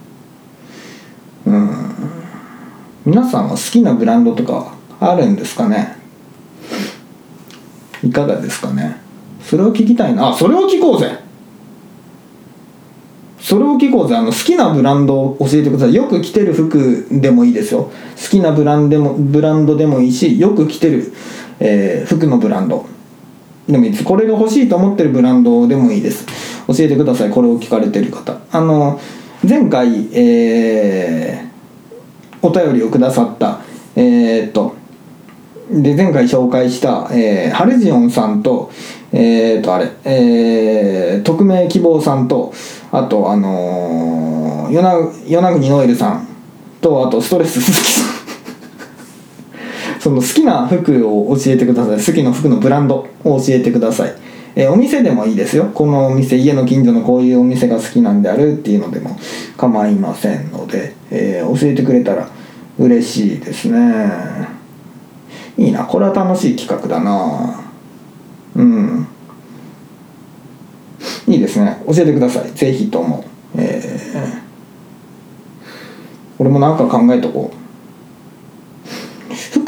皆さんは好きなブランドとかあるんですかね？いかがですかね？それを聞きたいな。あそれを聞こうぜ。それを聞こうぜ。あの好きなブランドを教えてください。よく着てる服でもいいですよ。好きなブランでもブランドでもいいしよく着てる、えー、服のブランド。でもいいです。これが欲しいと思ってるブランドでもいいです。教えてください。これを聞かれてる方。あの前回えーお便りをくださったえー、っとで前回紹介した、えー、ハルジオンさんとえー、っとあれ、えー、匿名希望さんとあとあのー、与那国ノエルさんとあとストレス鈴木さん。その好きな服を教えてください。好きな服のブランドを教えてください。えー、お店でもいいですよ。このお店家の近所のこういうお店が好きなんであるっていうのでも構いませんので、えー、教えてくれたら嬉しいですね。いいな。これは楽しい企画だな。うん。いいですね。教えてください。ぜひとも。えー、俺もなんか考えとこう。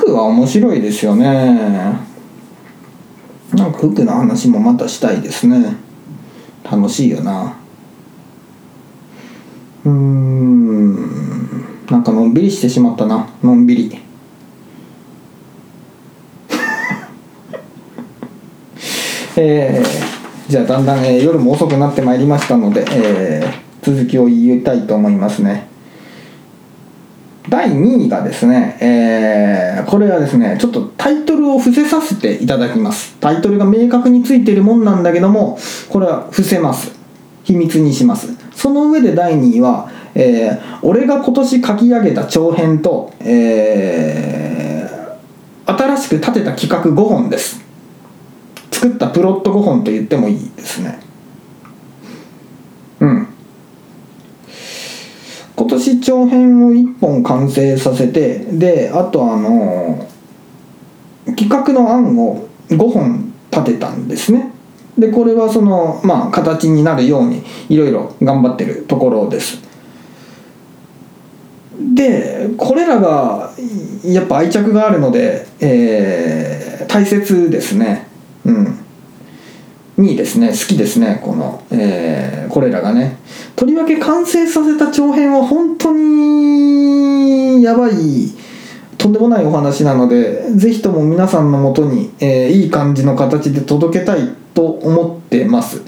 服は面白いですよね。なんか服の話もまたしたいですね。楽しいよな。うん。なんかのんびびりしてしまったな。のんびり。えー、じゃあだんだん、えー、夜も遅くなってまいりましたので、えー、続きを言いたいと思いますね。第2位がですね、えー、これはですね、ちょっとタイトルを伏せさせていただきます。タイトルが明確についてるもんなんだけども、これは伏せます。秘密にします。その上で第2位は、えー、俺が今年書き上げた長編と、えー、新しく立てた企画5本です。作ったプロット5本と言ってもいいですね。うん。今年長編を1本完成させてであとあの企画の案を5本立てたんですね。でこれはそのまあ形になるようにいろいろ頑張ってるところです。でこれらがやっぱ愛着があるので、えー、大切ですね。うん。にですね好きですねこの、えー、これらがね。とりわけ完成させた長編は本当にやばいとんでもないお話なのでぜひとも皆さんのもとに、えー、いい感じの形で届けたいと思ってます。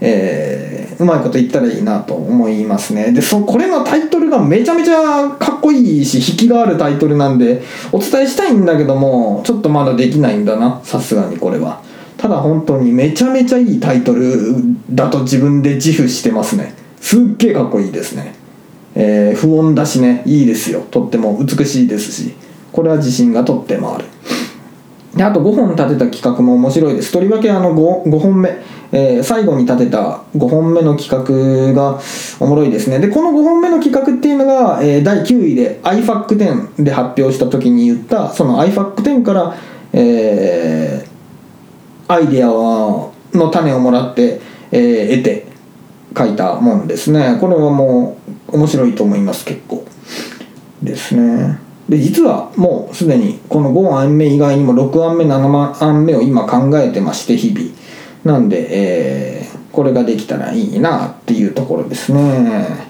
えー、うまいこと言ったらいいなと思いますね。でそこれのタイトルがめちゃめちゃかっこいいし引きがあるタイトルなんでお伝えしたいんだけどもちょっとまだできないんだな。さすがにこれは。ただ本当にめちゃめちゃいいタイトルだと自分で自負してますね。すっげえかっこいいですね。えー、不穏だしね。いいですよ。とっても美しいですし。これは自信がとってもある。であと5本立てた企画も面白いです。とりわけあの 5, 5本目、えー、最後に立てた5本目の企画がおもろいですね。でこの5本目の企画っていうのが、えー、第9位で iFAC10 で発表した時に言ったその iFAC10 から、えー、アイデアの種をもらって、えー、得て書いたもんですね。これはもう面白いと思います結構。ですね。で実はもうすでにこの5案目以外にも6案目7案目を今考えてまして日々。なんで、えー、これができたらいいなっていうところですね。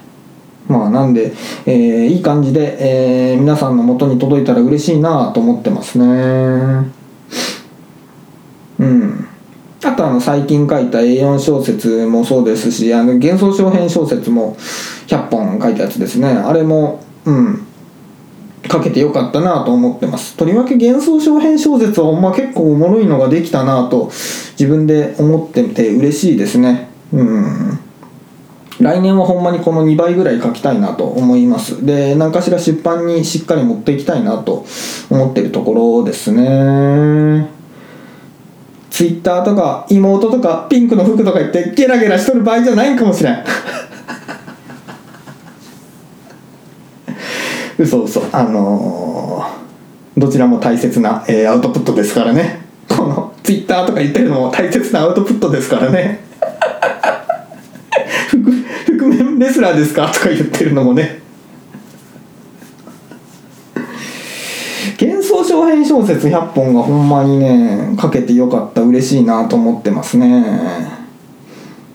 まあなんで、えー、いい感じで、えー、皆さんの元に届いたら嬉しいなと思ってますね。うん。あとあの最近書いた A4 小説もそうですしあの幻想小編小説も100本書いたやつですね。あれもうん書けてよかったなと思ってます。とりわけ幻想小編小説はほんま結構おもろいのができたなと自分で思ってて嬉しいですね。うん。来年はほんまにこの2倍ぐらい書きたいなと思います。で何かしら出版にしっかり持っていきたいなと思ってるところですね。ツイッターとか妹とかピンクの服とか言ってゲラゲラしとる場合じゃないんかもしれん。嘘嘘。あのー、どちらも大切な、えー、アウトプットですからね。このツイッターとか言ってるのも大切なアウトプットですからね。覆面レスラーですか？とか言ってるのもね。幻想小編小説100本がほんまにね書けてよかった嬉しいなと思ってますね。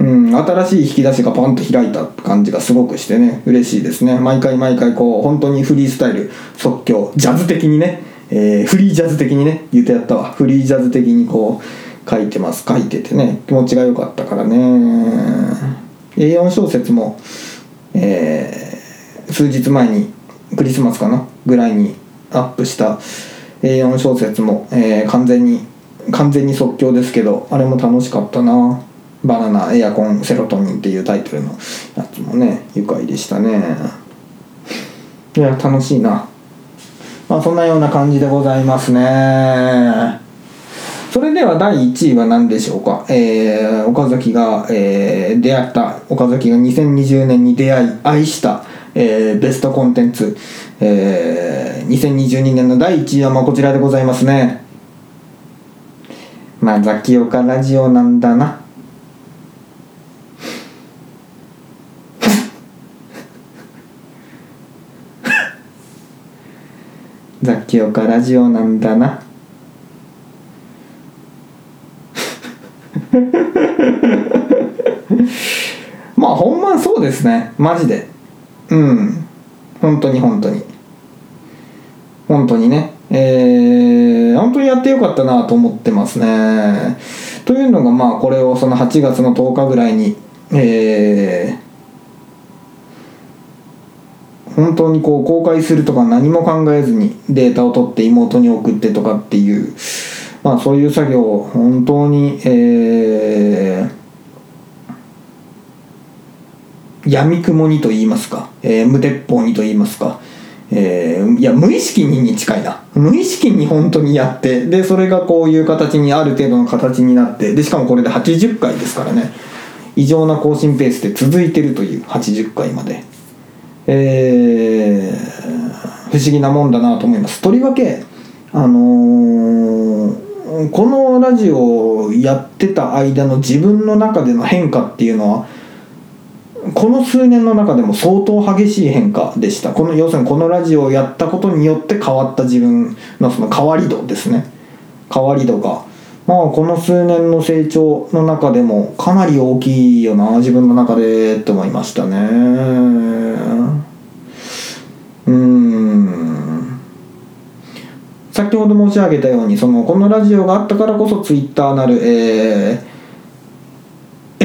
うん新しい引き出しがパンと開いた感じがすごくしてね嬉しいですね。毎回毎回こう本当にフリースタイル即興ジャズ的にね、えー、フリージャズ的にね言うてやったわ。フリージャズ的にこう書いてます。書いててね気持ちが良かったからね。A4 小説も、えー、数日前にクリスマスかなぐらいにアップした A4 小説も、えー、完全に完全に即興ですけどあれも楽しかったな。バナナエアコンセロトニンっていうタイトルのやつもね愉快でしたね。いや楽しいな。まあそんなような感じでございますね。それでは第1位は何でしょうか、えー、岡崎が、えー、出会った岡崎が2020年に出会い愛した、えー、ベストコンテンツ、えー、2022年の第1位はこちらでございますね。まあザキオカラジオなんだな。ザキオカラジオなんだな。まあほんまそうですね。マジで。うん。本当に本当に。本当にね。えー、本当にやってよかったなと思ってますね。というのがまあこれをその8月の10日ぐらいにえー、本当にこう公開するとか何も考えずにデータを取って妹に送ってとかっていうまあそういう作業を本当にえー、闇雲にと言いますか、えー、無鉄砲にと言いますか、えー、いや無意識にに近いな。無意識に本当にやってでそれがこういう形にある程度の形になってでしかもこれで80回ですからね。異常な更新ペースで続いてるという80回まで。えー、不思議なもんだなと思います。とりわけあのー、このラジオをやってた間の自分の中での変化っていうのはこの数年の中でも相当激しい変化でした。この要するにこのラジオをやったことによって変わった自分のその変わり度ですね。変わり度が。まあこの数年の成長の中でもかなり大きいよな。自分の中でって思いましたね。うん。先ほど申し上げたようにそのこのラジオがあったからこそツイッターなるえー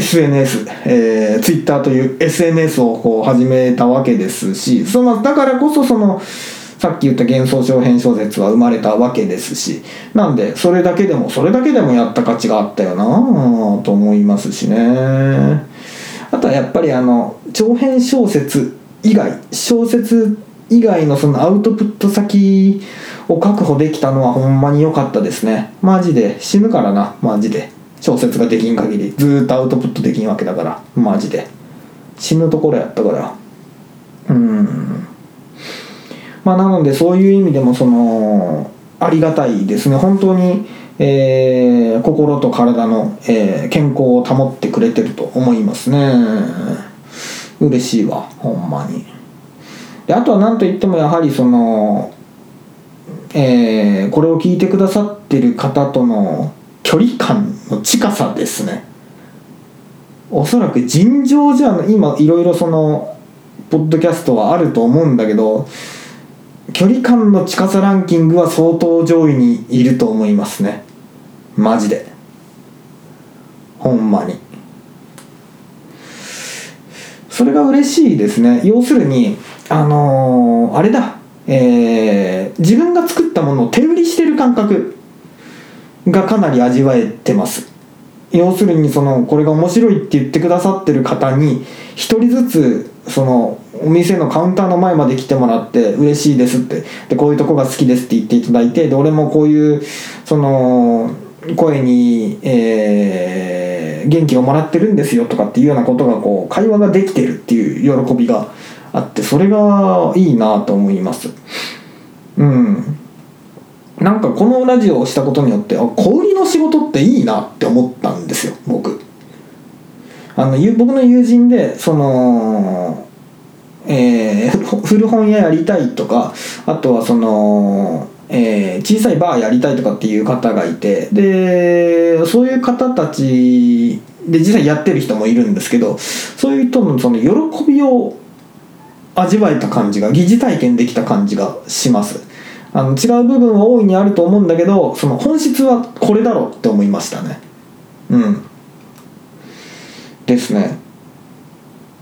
SNS、えー、Twitter という SNS をこう始めたわけですしそのだからこそそのさっき言った幻想小編小説は生まれたわけですしなんでそれだけでもそれだけでもやった価値があったよなと思いますしね。あとはやっぱりあの長編小説以外小説以外のそのアウトプット先を確保できたのはほんまに良かったですね。マジで死ぬからなマジで。小説ができん限りずっとアウトプットできんわけだからマジで。死ぬところやったから。うん。まあなのでそういう意味でもそのありがたいですね。本当に、えー、心と体の、えー、健康を保ってくれてると思いますね。嬉しいわほんまに。であとは何といってもやはりそのえー、これを聞いてくださってる方との距離感の近さですね。おそらく尋常じゃ今いろいろそのポッドキャストはあると思うんだけど距離感の近さランキングは相当上位にいると思いますね。マジで。ほんまに。それが嬉しいですね。要するにあのー、あれだ。えー、自分が作ったものを手売りしてる感覚。がかなり味わえてます。要するにそのこれが面白いって言ってくださってる方に一人ずつそのお店のカウンターの前まで来てもらって嬉しいですって。でこういうとこが好きですって言っていただいてで俺もこういうその声に、えー、元気をもらってるんですよとかっていうようなことがこう会話ができてるっていう喜びがあってそれがいいなと思います。うん。なんかこのラジオをしたことによってあ小売りの仕事っていいなって思ったんですよ僕。あの僕の友人でそのえー、古本屋やりたいとかあとはその、えー、小さいバーやりたいとかっていう方がいてでそういう方たちで実際やってる人もいるんですけどそういう人のその喜びを味わえた感じが疑似体験できた感じがします。あの違う部分は大いにあると思うんだけどその本質はこれだろうって思いましたね。うん。ですね。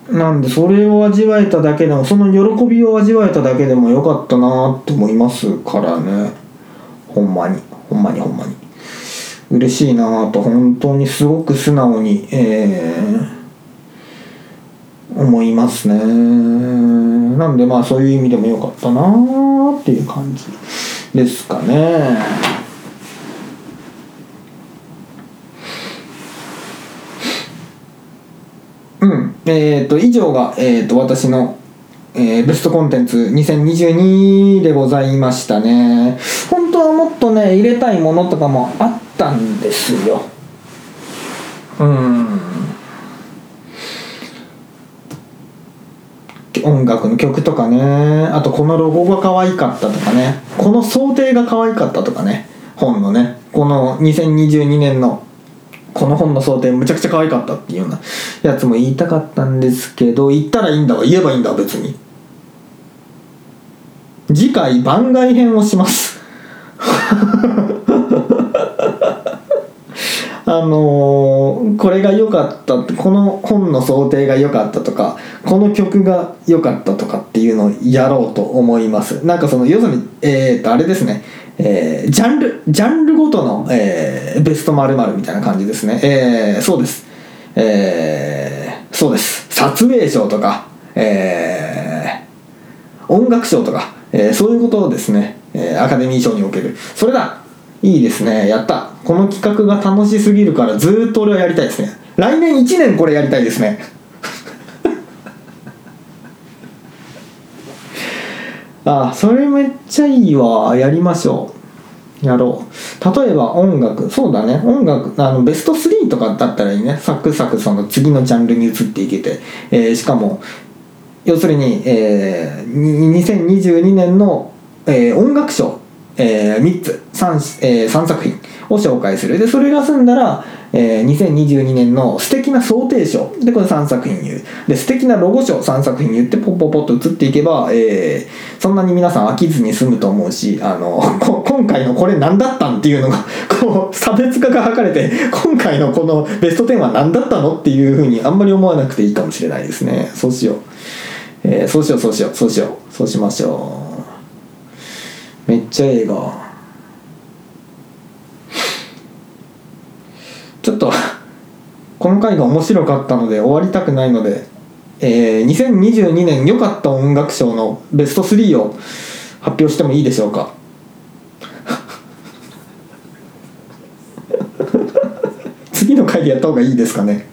なんでそれを味わえただけでもその喜びを味わえただけでもよかったなって思いますからね。ほんまに。ほんまにほんまに。嬉しいなと本当にすごく素直にえー、思いますね。なんでまあそういう意味でもよかったなっていう感じですかね。うん。えっ、ー、と以上が、えーと、私の、えー、ベストコンテンツ2022でございましたね。本当はもっとね入れたいものとかもあったんですよ。うん。音楽の曲とかね。あとこのロゴが可愛かったとかね。この想定が可愛かったとかね。本のね。この2022年のこの本の想定むちゃくちゃ可愛かったっていうようなやつも言いたかったんですけど言ったらいいんだわ。言えばいいんだ別に。次回番外編をします。あのーこれが良かったこの本の想定が良かったとかこの曲が良かったとかっていうのをやろうと思います。なんかその要するにえー、とあれですね。えージャンルジャンルごとの、えーベスト〇〇みたいな感じですね。えーそうです。えーそうです。撮影賞とかえー音楽賞とか、えーそういうことをですね、えーアカデミー賞における。それだ。いいですね。やった。この企画が楽しすぎるからずっと俺はやりたいですね。来年1年これやりたいですね。あそれめっちゃいいわ。やりましょう。やろう。例えば音楽。そうだね。音楽あのベスト3とかだったらいいね。サクサクその次のジャンルに移っていけて、えーしかも要するに、えー2022年の、えー音楽賞、え3つ 3,、えー3作品を紹介する。でそれが済んだら、えー2022年の素敵な想定賞でこれ3作品言う。で素敵なロゴ賞3作品言ってポッポッポッと移っていけば、えーそんなに皆さん飽きずに済むと思うしあの こ今回のこれ何だったんっていうのが こう差別化が図れて今回のこのベスト10は何だったのっていうふうにあんまり思わなくていいかもしれないですね。そうしよう、えーそうしようそうしようそうしようそうしましょう。めっちゃ映画ちょっとこの回が面白かったので終わりたくないので、えー2022年良かった音楽賞のベスト3を発表してもいいでしょうか。次の回でやった方がいいですかね。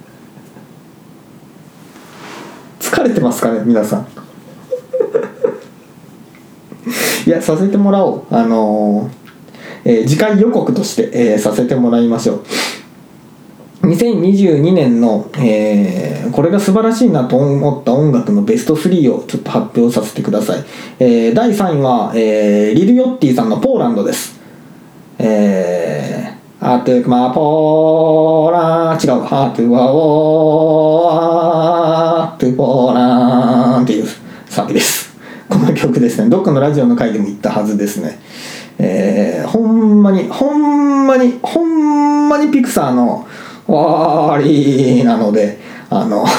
疲れてますかね皆さん。いやさせてもらおう。あのーえー次回予告として、えーさせてもらいましょう。2022年の、えーこれが素晴らしいなと思った音楽のベスト3をちょっと発表させてください、えー第3位は、えーリル・ヨッティさんの「ポーランド」です。えー、アトゥクマポーラー違うアトゥワオアトゥポー。ラーっていうサビですの曲ですね。どっかのラジオの回でも言ったはずですね。えー、ほんまにほんまにほんまにピクサーの「わーりー」なのであの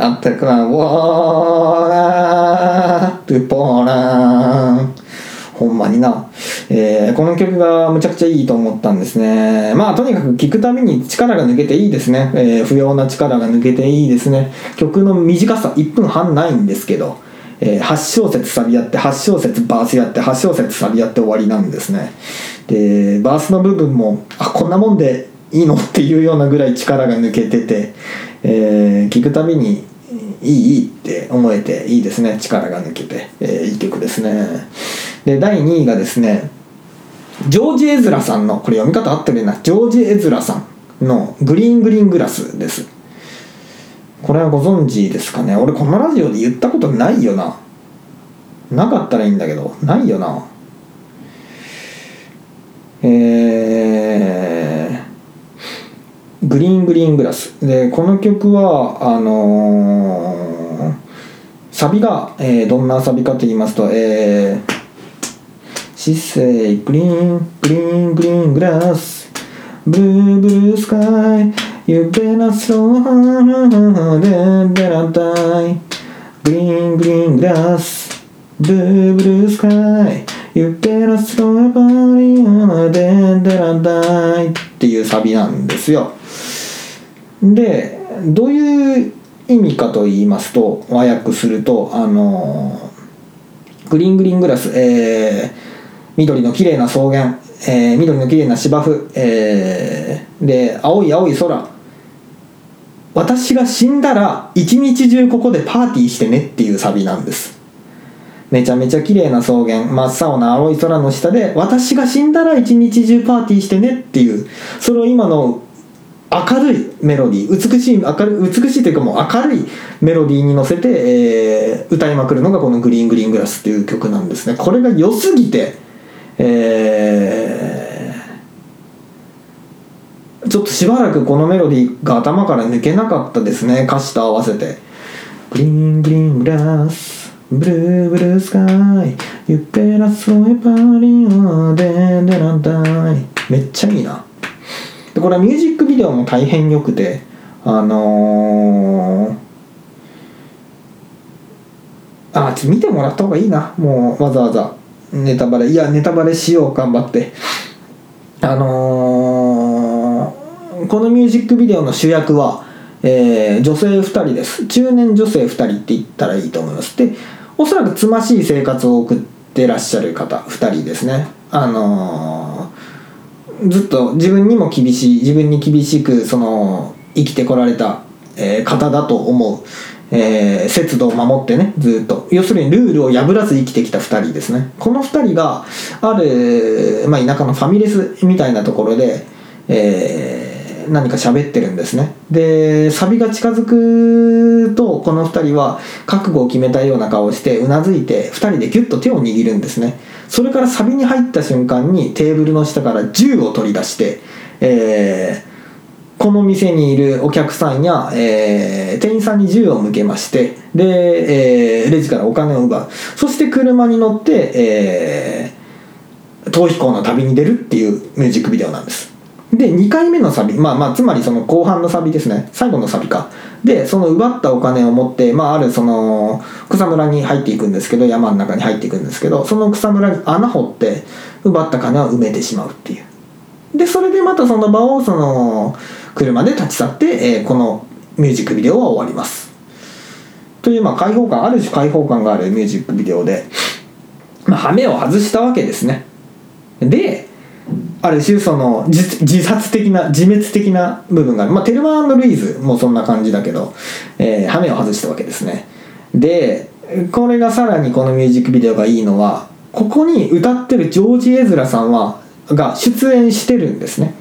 あったかなわートゥポーランほんまにな、えーこの曲がむちゃくちゃいいと思ったんですね。まあとにかく聴くたびに力が抜けていいですね、えー不要な力が抜けていいですね。曲の短さ1分半ないんですけど、えー8小節サビやって8小節バースやって8小節サビやって終わりなんですね。でバースの部分もあこんなもんでいいのっていうようなぐらい力が抜けてて、えー聞くたびにいいいいって思えていいですね。力が抜けて、えーいい曲ですね。で第2位がですねジョージ・エズラさんのこれ読み方合ってるな。ジョージ・エズラさんの「グリーングリーングラス」です。これはご存知ですかね。俺このラジオで言ったことないよな。なかったらいいんだけどないよな。えー、グリーングリーングラス。でこの曲はあのーサビが、えーどんなサビかと言いますとえー姿勢グリーングリーングリーングラス。ブルーブルースカイ。You've been a slow hand グリーングリーングラス。ブルーブルースカイ。You've been a slow body and then I'll die っていうサビなんですよ。でどういう意味かと言いますと和訳するとあのグリーングリーングラス。えー、緑の綺麗な草原、えー緑の綺麗な芝生、えーで青い青い空。私が死んだら一日中ここでパーティーしてねっていうサビなんです。めちゃめちゃ綺麗な草原真っ青な青い空の下で私が死んだら一日中パーティーしてねっていうそれを今の明るいメロディー美しい明るい美しいというかもう明るいメロディーに乗せて、えー歌いまくるのがこの「グリーングリーングラス」っていう曲なんですね。これが良すぎてえーちょっとしばらくこのメロディーが頭から抜けなかったですね。歌詞と合わせて。グリーングリーングラス。ブルーブルースカイ。ユッペラソエパリオデデランタイめっちゃいいな。でこれはミュージックビデオも大変良くてあのー、あちょっと見てもらった方がいいな。もうわざわざ。ネタバレいやネタバレしよう頑張って。あのー、このミュージックビデオの主役は、えー、女性2人です。中年女性2人って言ったらいいと思います。でおそらくつましい生活を送ってらっしゃる方2人ですね。あのー、ずっと自分にも厳しい自分に厳しくその生きてこられた、え、方だと思う、えー、節度を守ってねずっと。要するにルールを破らず生きてきた2人ですね。この2人がある、まあ、田舎のファミレスみたいなところで、えー、何か喋ってるんですね。でサビが近づくとこの2人は覚悟を決めたような顔をしてうなずいて2人でギュッと手を握るんですね。それからサビに入った瞬間にテーブルの下から銃を取り出してえーこの店にいるお客さんや、えー、店員さんに銃を向けましてで、えー、レジからお金を奪う。そして車に乗って、えー、逃避行の旅に出るっていうミュージックビデオなんです。で2回目のサビまあまあつまりその後半のサビですね。最後のサビか。でその奪ったお金を持って、まあ、あるその草むらに入っていくんですけど山の中に入っていくんですけどその草むらに穴掘って奪った金を埋めてしまうっていう。でそれでまたその場をその車で立ち去って、えー、このミュージックビデオは終わります。というまあ開放感ある種開放感があるミュージックビデオで、まあ、羽目を外したわけですね。である種その自殺的な自滅的な部分がある。まあテルマルイーズもそんな感じだけど、えー、羽目を外したわけですね。でこれがさらにこのミュージックビデオがいいのはここに歌ってるジョージ・エズラさんはが出演してるんですね。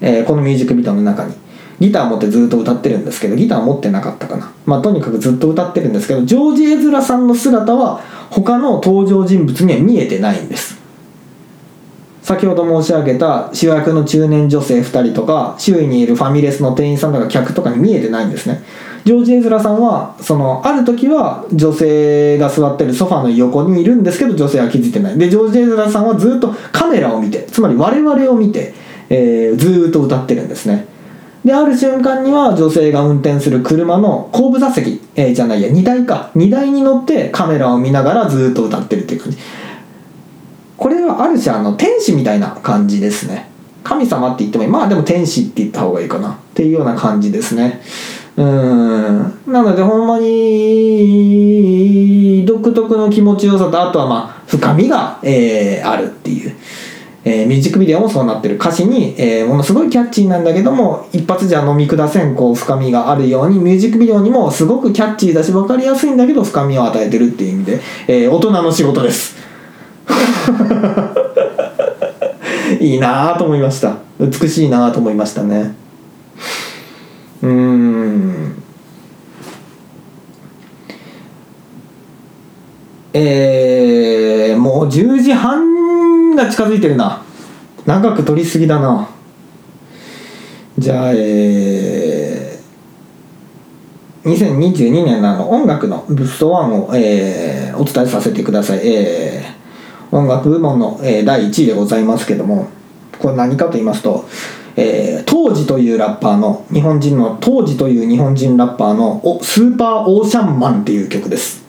えー、このミュージックビデオの中に。ギター持ってずっと歌ってるんですけどギター持ってなかったかな。まあとにかくずっと歌ってるんですけどジョージ・エズラさんの姿は他の登場人物には見えてないんです。先ほど申し上げた主役の中年女性2人とか周囲にいるファミレスの店員さんとか客とかに見えてないんですね。ジョージ・エズラさんはそのある時は女性が座ってるソファの横にいるんですけど女性は気づいてない。でジョージ・エズラさんはずっとカメラを見てつまり我々を見てえー、ずっと歌ってるんですね。である瞬間には女性が運転する車の後部座席、えー、じゃないや荷台か。荷台に乗ってカメラを見ながらずっと歌ってるっていう感じ。これはある種あの天使みたいな感じですね。神様って言ってもいい。まあでも天使って言った方がいいかな。っていうような感じですね。うん。なのでほんまに独特の気持ちよさとあとはまあ深みが、えー、あるっていう。えー、ミュージックビデオもそうなってる歌詞に、えー、ものすごいキャッチーなんだけども一発じゃ飲み下せんこう深みがあるようにミュージックビデオにもすごくキャッチーだし分かりやすいんだけど深みを与えてるっていう意味で、えー、大人の仕事です。いいなと思いました。美しいなと思いましたね。うん。えー、もう10時半が近づいてるな。長く撮りすぎだな。じゃあえー、2022年のの音楽のブスト1を、えー、お伝えさせてください、えー、音楽部門の、えー、第1位でございますけどもこれ何かと言いますとえー、当時というラッパーの日本人の当時という日本人ラッパーのおスーパーオーシャンマンっていう曲です。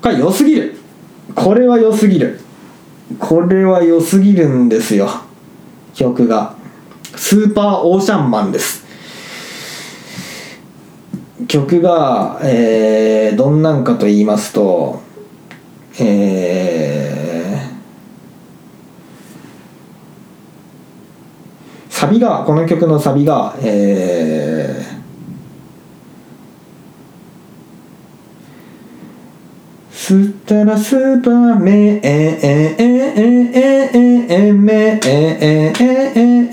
これ良すぎる。これは良すぎる。これは良すぎるんですよ。曲が。スーパーオーシャンマンです。曲が、えー、どんなんかと言いますとえー、サビがこの曲のサビがえースタラスーパーメえええええええメえええ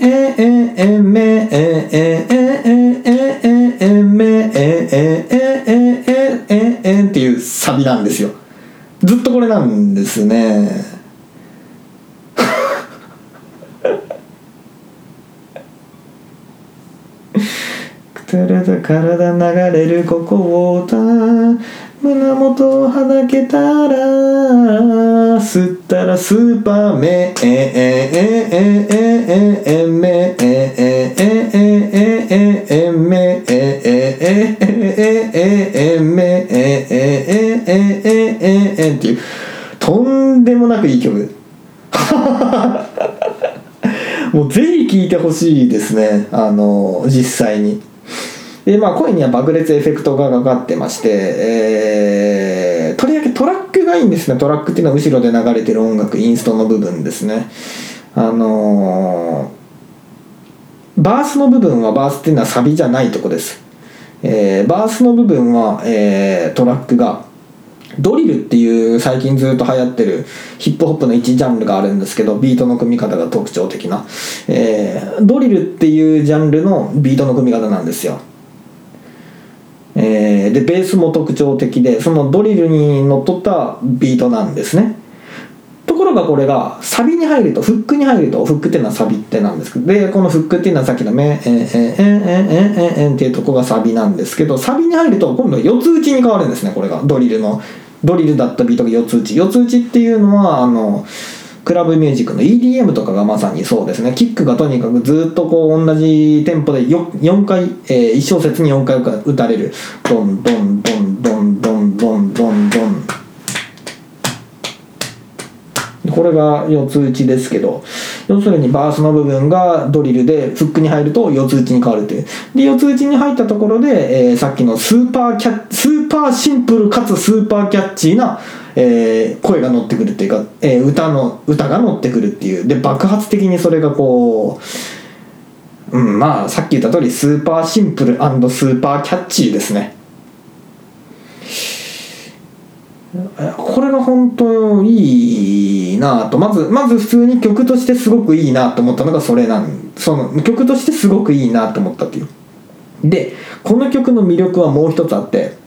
ええメえええええメえええええっていうサビなんですよずっとこれなんですねトゥルト体流れるここをた胸元をはだけたら吸ったらスーパーメンえええええええめええええええめえええええめえええええっていうとんでもなくいい曲もうぜひ聴いてほしいですねあの実際にでまあ声には爆裂エフェクトがかかってまして、えー、とりわけトラックがいいんですね。トラックっていうのは後ろで流れてる音楽インストの部分ですね。あのー、バースの部分はバースっていうのはサビじゃないとこです、えー、バースの部分は、えー、トラックがドリルっていう最近ずっと流行ってるヒップホップの一ジャンルがあるんですけどビートの組み方が特徴的な、えー、ドリルっていうジャンルのビートの組み方なんですよ。えー、でベースも特徴的でそのドリルにのっとったビートなんですね。ところがこれがサビに入るとフックに入るとフックっていうのはサビってなんですけどでこのフックっていうのはさっきの「メえええええええっていうとこがサビなんですけどサビに入ると今度は四つ打ちに変わるんですねこれが。ドリルのドリルだったビートが四つ打ち。四つ打ちっていうのはあのクラブミュージックの EDM とかがまさにそうですね。キックがとにかくずっとこう同じテンポで 4, 4回、えー、1小節に4回打たれる。ドンドンドンドンドンドンドンドンこれが四つ打ちですけど。要するにバースの部分がドリルでフックに入ると四つ打ちに変わるという。で四つ打ちに入ったところで、えー、さっきのスーパーキャスーパーシンプルかつスーパーキャッチーな、えー、声が乗ってくるっていうか、えー、歌の歌が乗ってくるっていう。で爆発的にそれがこう、うん、まあさっき言った通りスーパーシンプルスーパーキャッチーですね。これが本当いいなと。まずまず普通に曲としてすごくいいなと思ったのがそれなん。その曲としてすごくいいなと思ったっていう。でこの曲の魅力はもう一つあって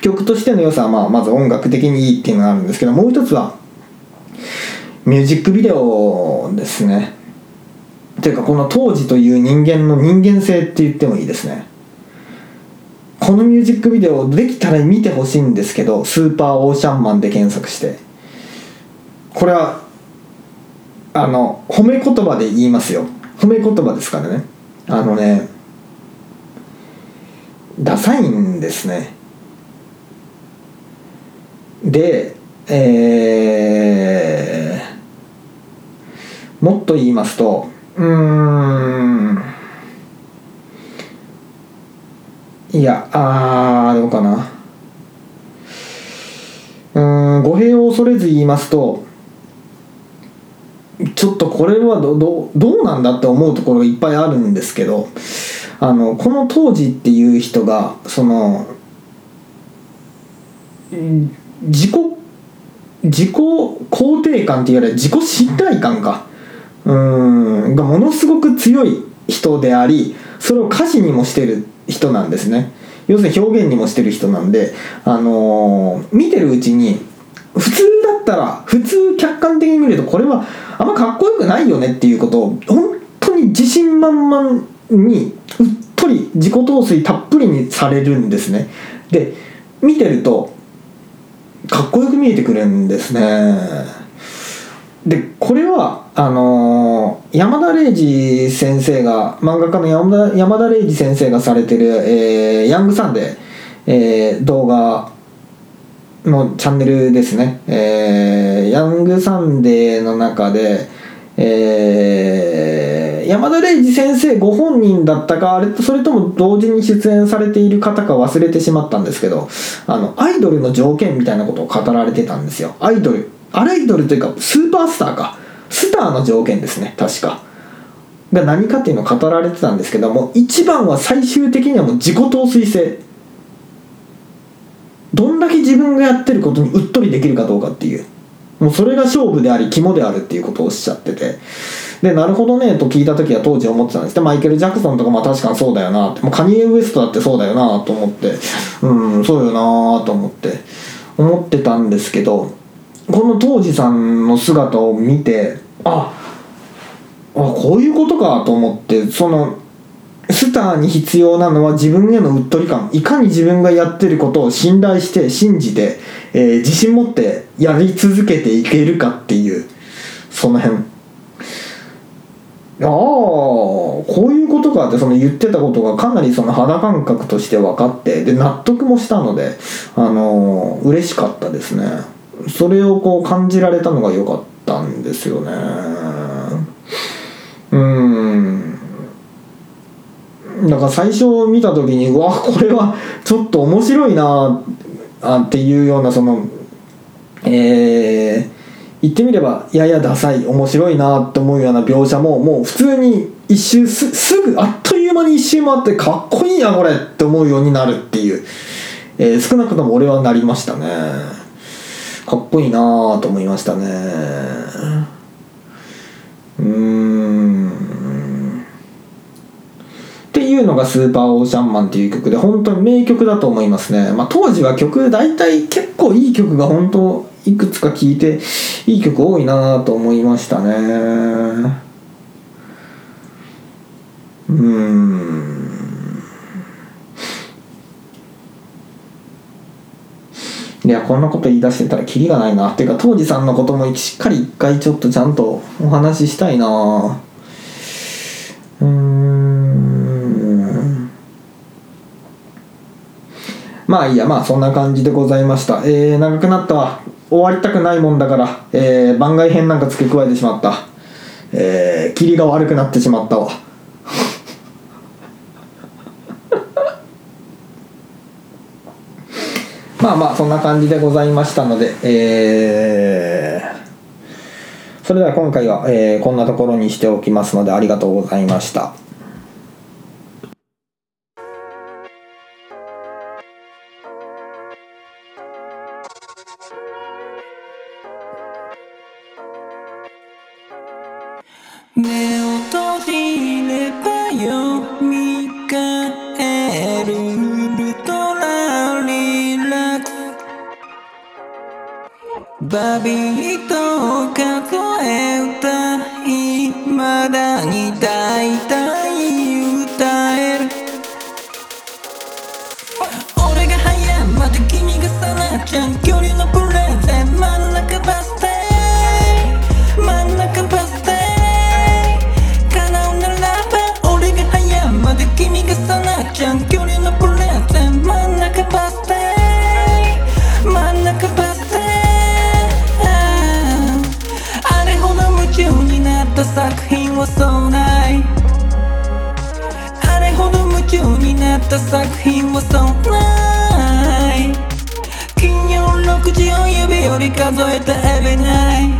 曲としての良さはまあまず音楽的にいいっていうのがあるんですけどもう一つはミュージックビデオですね。ていうかこの当時という人間の人間性って言ってもいいですね。このミュージックビデオできたら見てほしいんですけどスーパーオーシャンマンで検索して。これはあの褒め言葉で言いますよ。褒め言葉ですからね。あのねダサいんですね。でえー、もっと言いますとうーんいやあーどうかな。うん語弊を恐れず言いますとちょっとこれはどどどうなんだって思うところがいっぱいあるんですけどあのこの当時っていう人がそのうん自己自己肯定感っていうより自己信頼感か。うんがものすごく強い人でありそれを歌詞にもしてる人なんですね。要するに表現にもしてる人なんで、あのー、見てるうちに普通だったら普通客観的に見るとこれはあんまかっこよくないよねっていうことを本当に自信満々にうっとり自己陶酔たっぷりにされるんですね。で見てるとかっこよく見えてくるんですね。でこれはあのー、山田玲司先生が漫画家の山田山田玲司先生がされてる、えー、ヤングサンデー、えー、動画のチャンネルですね、えー、ヤングサンデーの中で、えー、山田礼二先生ご本人だったかあれそれとも同時に出演されている方か忘れてしまったんですけどあのアイドルの条件みたいなことを語られてたんですよ。アイドル。アライドルというかスーパースターか。スターの条件ですね確か。が何かっていうのを語られてたんですけども一番は最終的にはもう自己陶酔性。どんだけ自分がやってることにうっとりできるかどうかっていう。もうそれが勝負であり肝であるっていうことをおっしゃってて。でなるほどねと聞いた時は当時思ってたんです。でマイケル・ジャクソンとかまあ確かにそうだよなって。もうカニエ・ウエストだってそうだよなと思って。うんそうよなと思って。思ってたんですけどこの当時さんの姿を見てああこういうことかと思ってそのスターに必要なのは自分へのうっとり感。いかに自分がやってることを信頼して信じて、えー、自信持ってやり続けていけるかっていうその辺。ああこういうことかってその言ってたことがかなりその肌感覚として分かってで納得もしたのであのー、嬉しかったですね。それをこう感じられたのが良かったんですよね。うん。だから最初見た時にうわこれはちょっと面白いなあっていうようなそのえー、言ってみればややダサい面白いなって思うような描写ももう普通に一周すすぐあっという間に一周回ってかっこいいなこれって思うようになるっていう、えー、少なくとも俺はなりましたね。かっこいいなと思いましたね。うーん。っていうのがスーパーオーシャンマンっていう曲で本当に名曲だと思いますね。まあ、当時は曲大体結構いい曲が本当いくつか聴いていい曲多いなと思いましたね。うん。いやこんなこと言い出してたらキリがないなっていうか当時さんのこともしっかり一回ちょっとちゃんとお話ししたいな。うん。まあいいやまあそんな感じでございました。えー、長くなったわ。終わりたくないもんだから、えー、番外編なんか付け加えてしまったえー、霧が悪くなってしまったわ まあまあそんな感じでございましたので、えー、それでは今回は、えー、こんなところにしておきますのでありがとうございました。バ作品はそうない。あれほど夢中になった作品はそうない金曜6時を指より数えたエビナイ。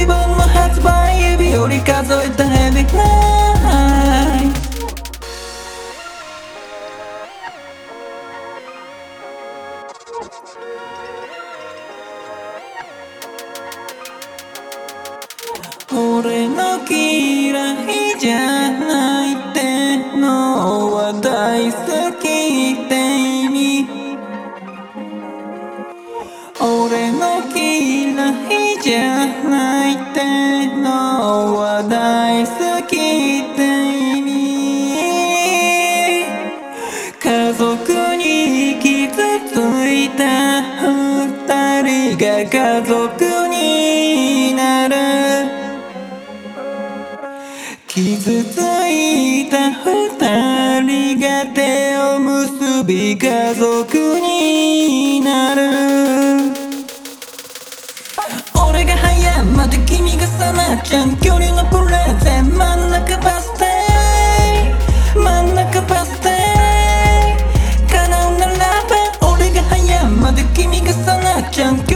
リボンの発売指より数えたエビナイ。じゃないってのは大好きって意味。俺の嫌いじゃないってのは大好きって意味。家族に傷ついた二人が家族傷ついた二人が手を結び家族になる。俺が早まで君がさな長距離のプレゼン真ん中バス停真ん中バス停叶うならば俺が早まで君がさな長距離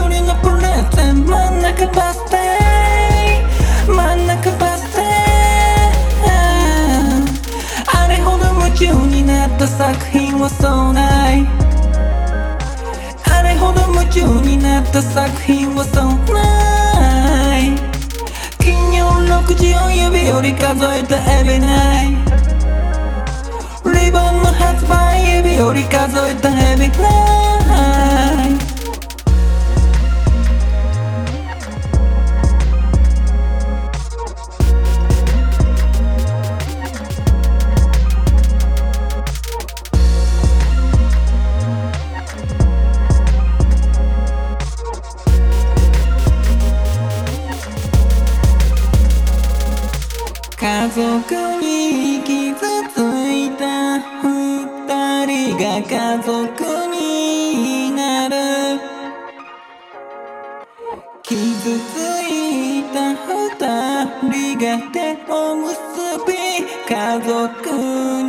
品はそうないあれほど夢中になった作品はそうない金曜6時を指より数えたエビナイリボンの発売指より数えたエビナイ家族になる。傷ついた二人が手を結び家族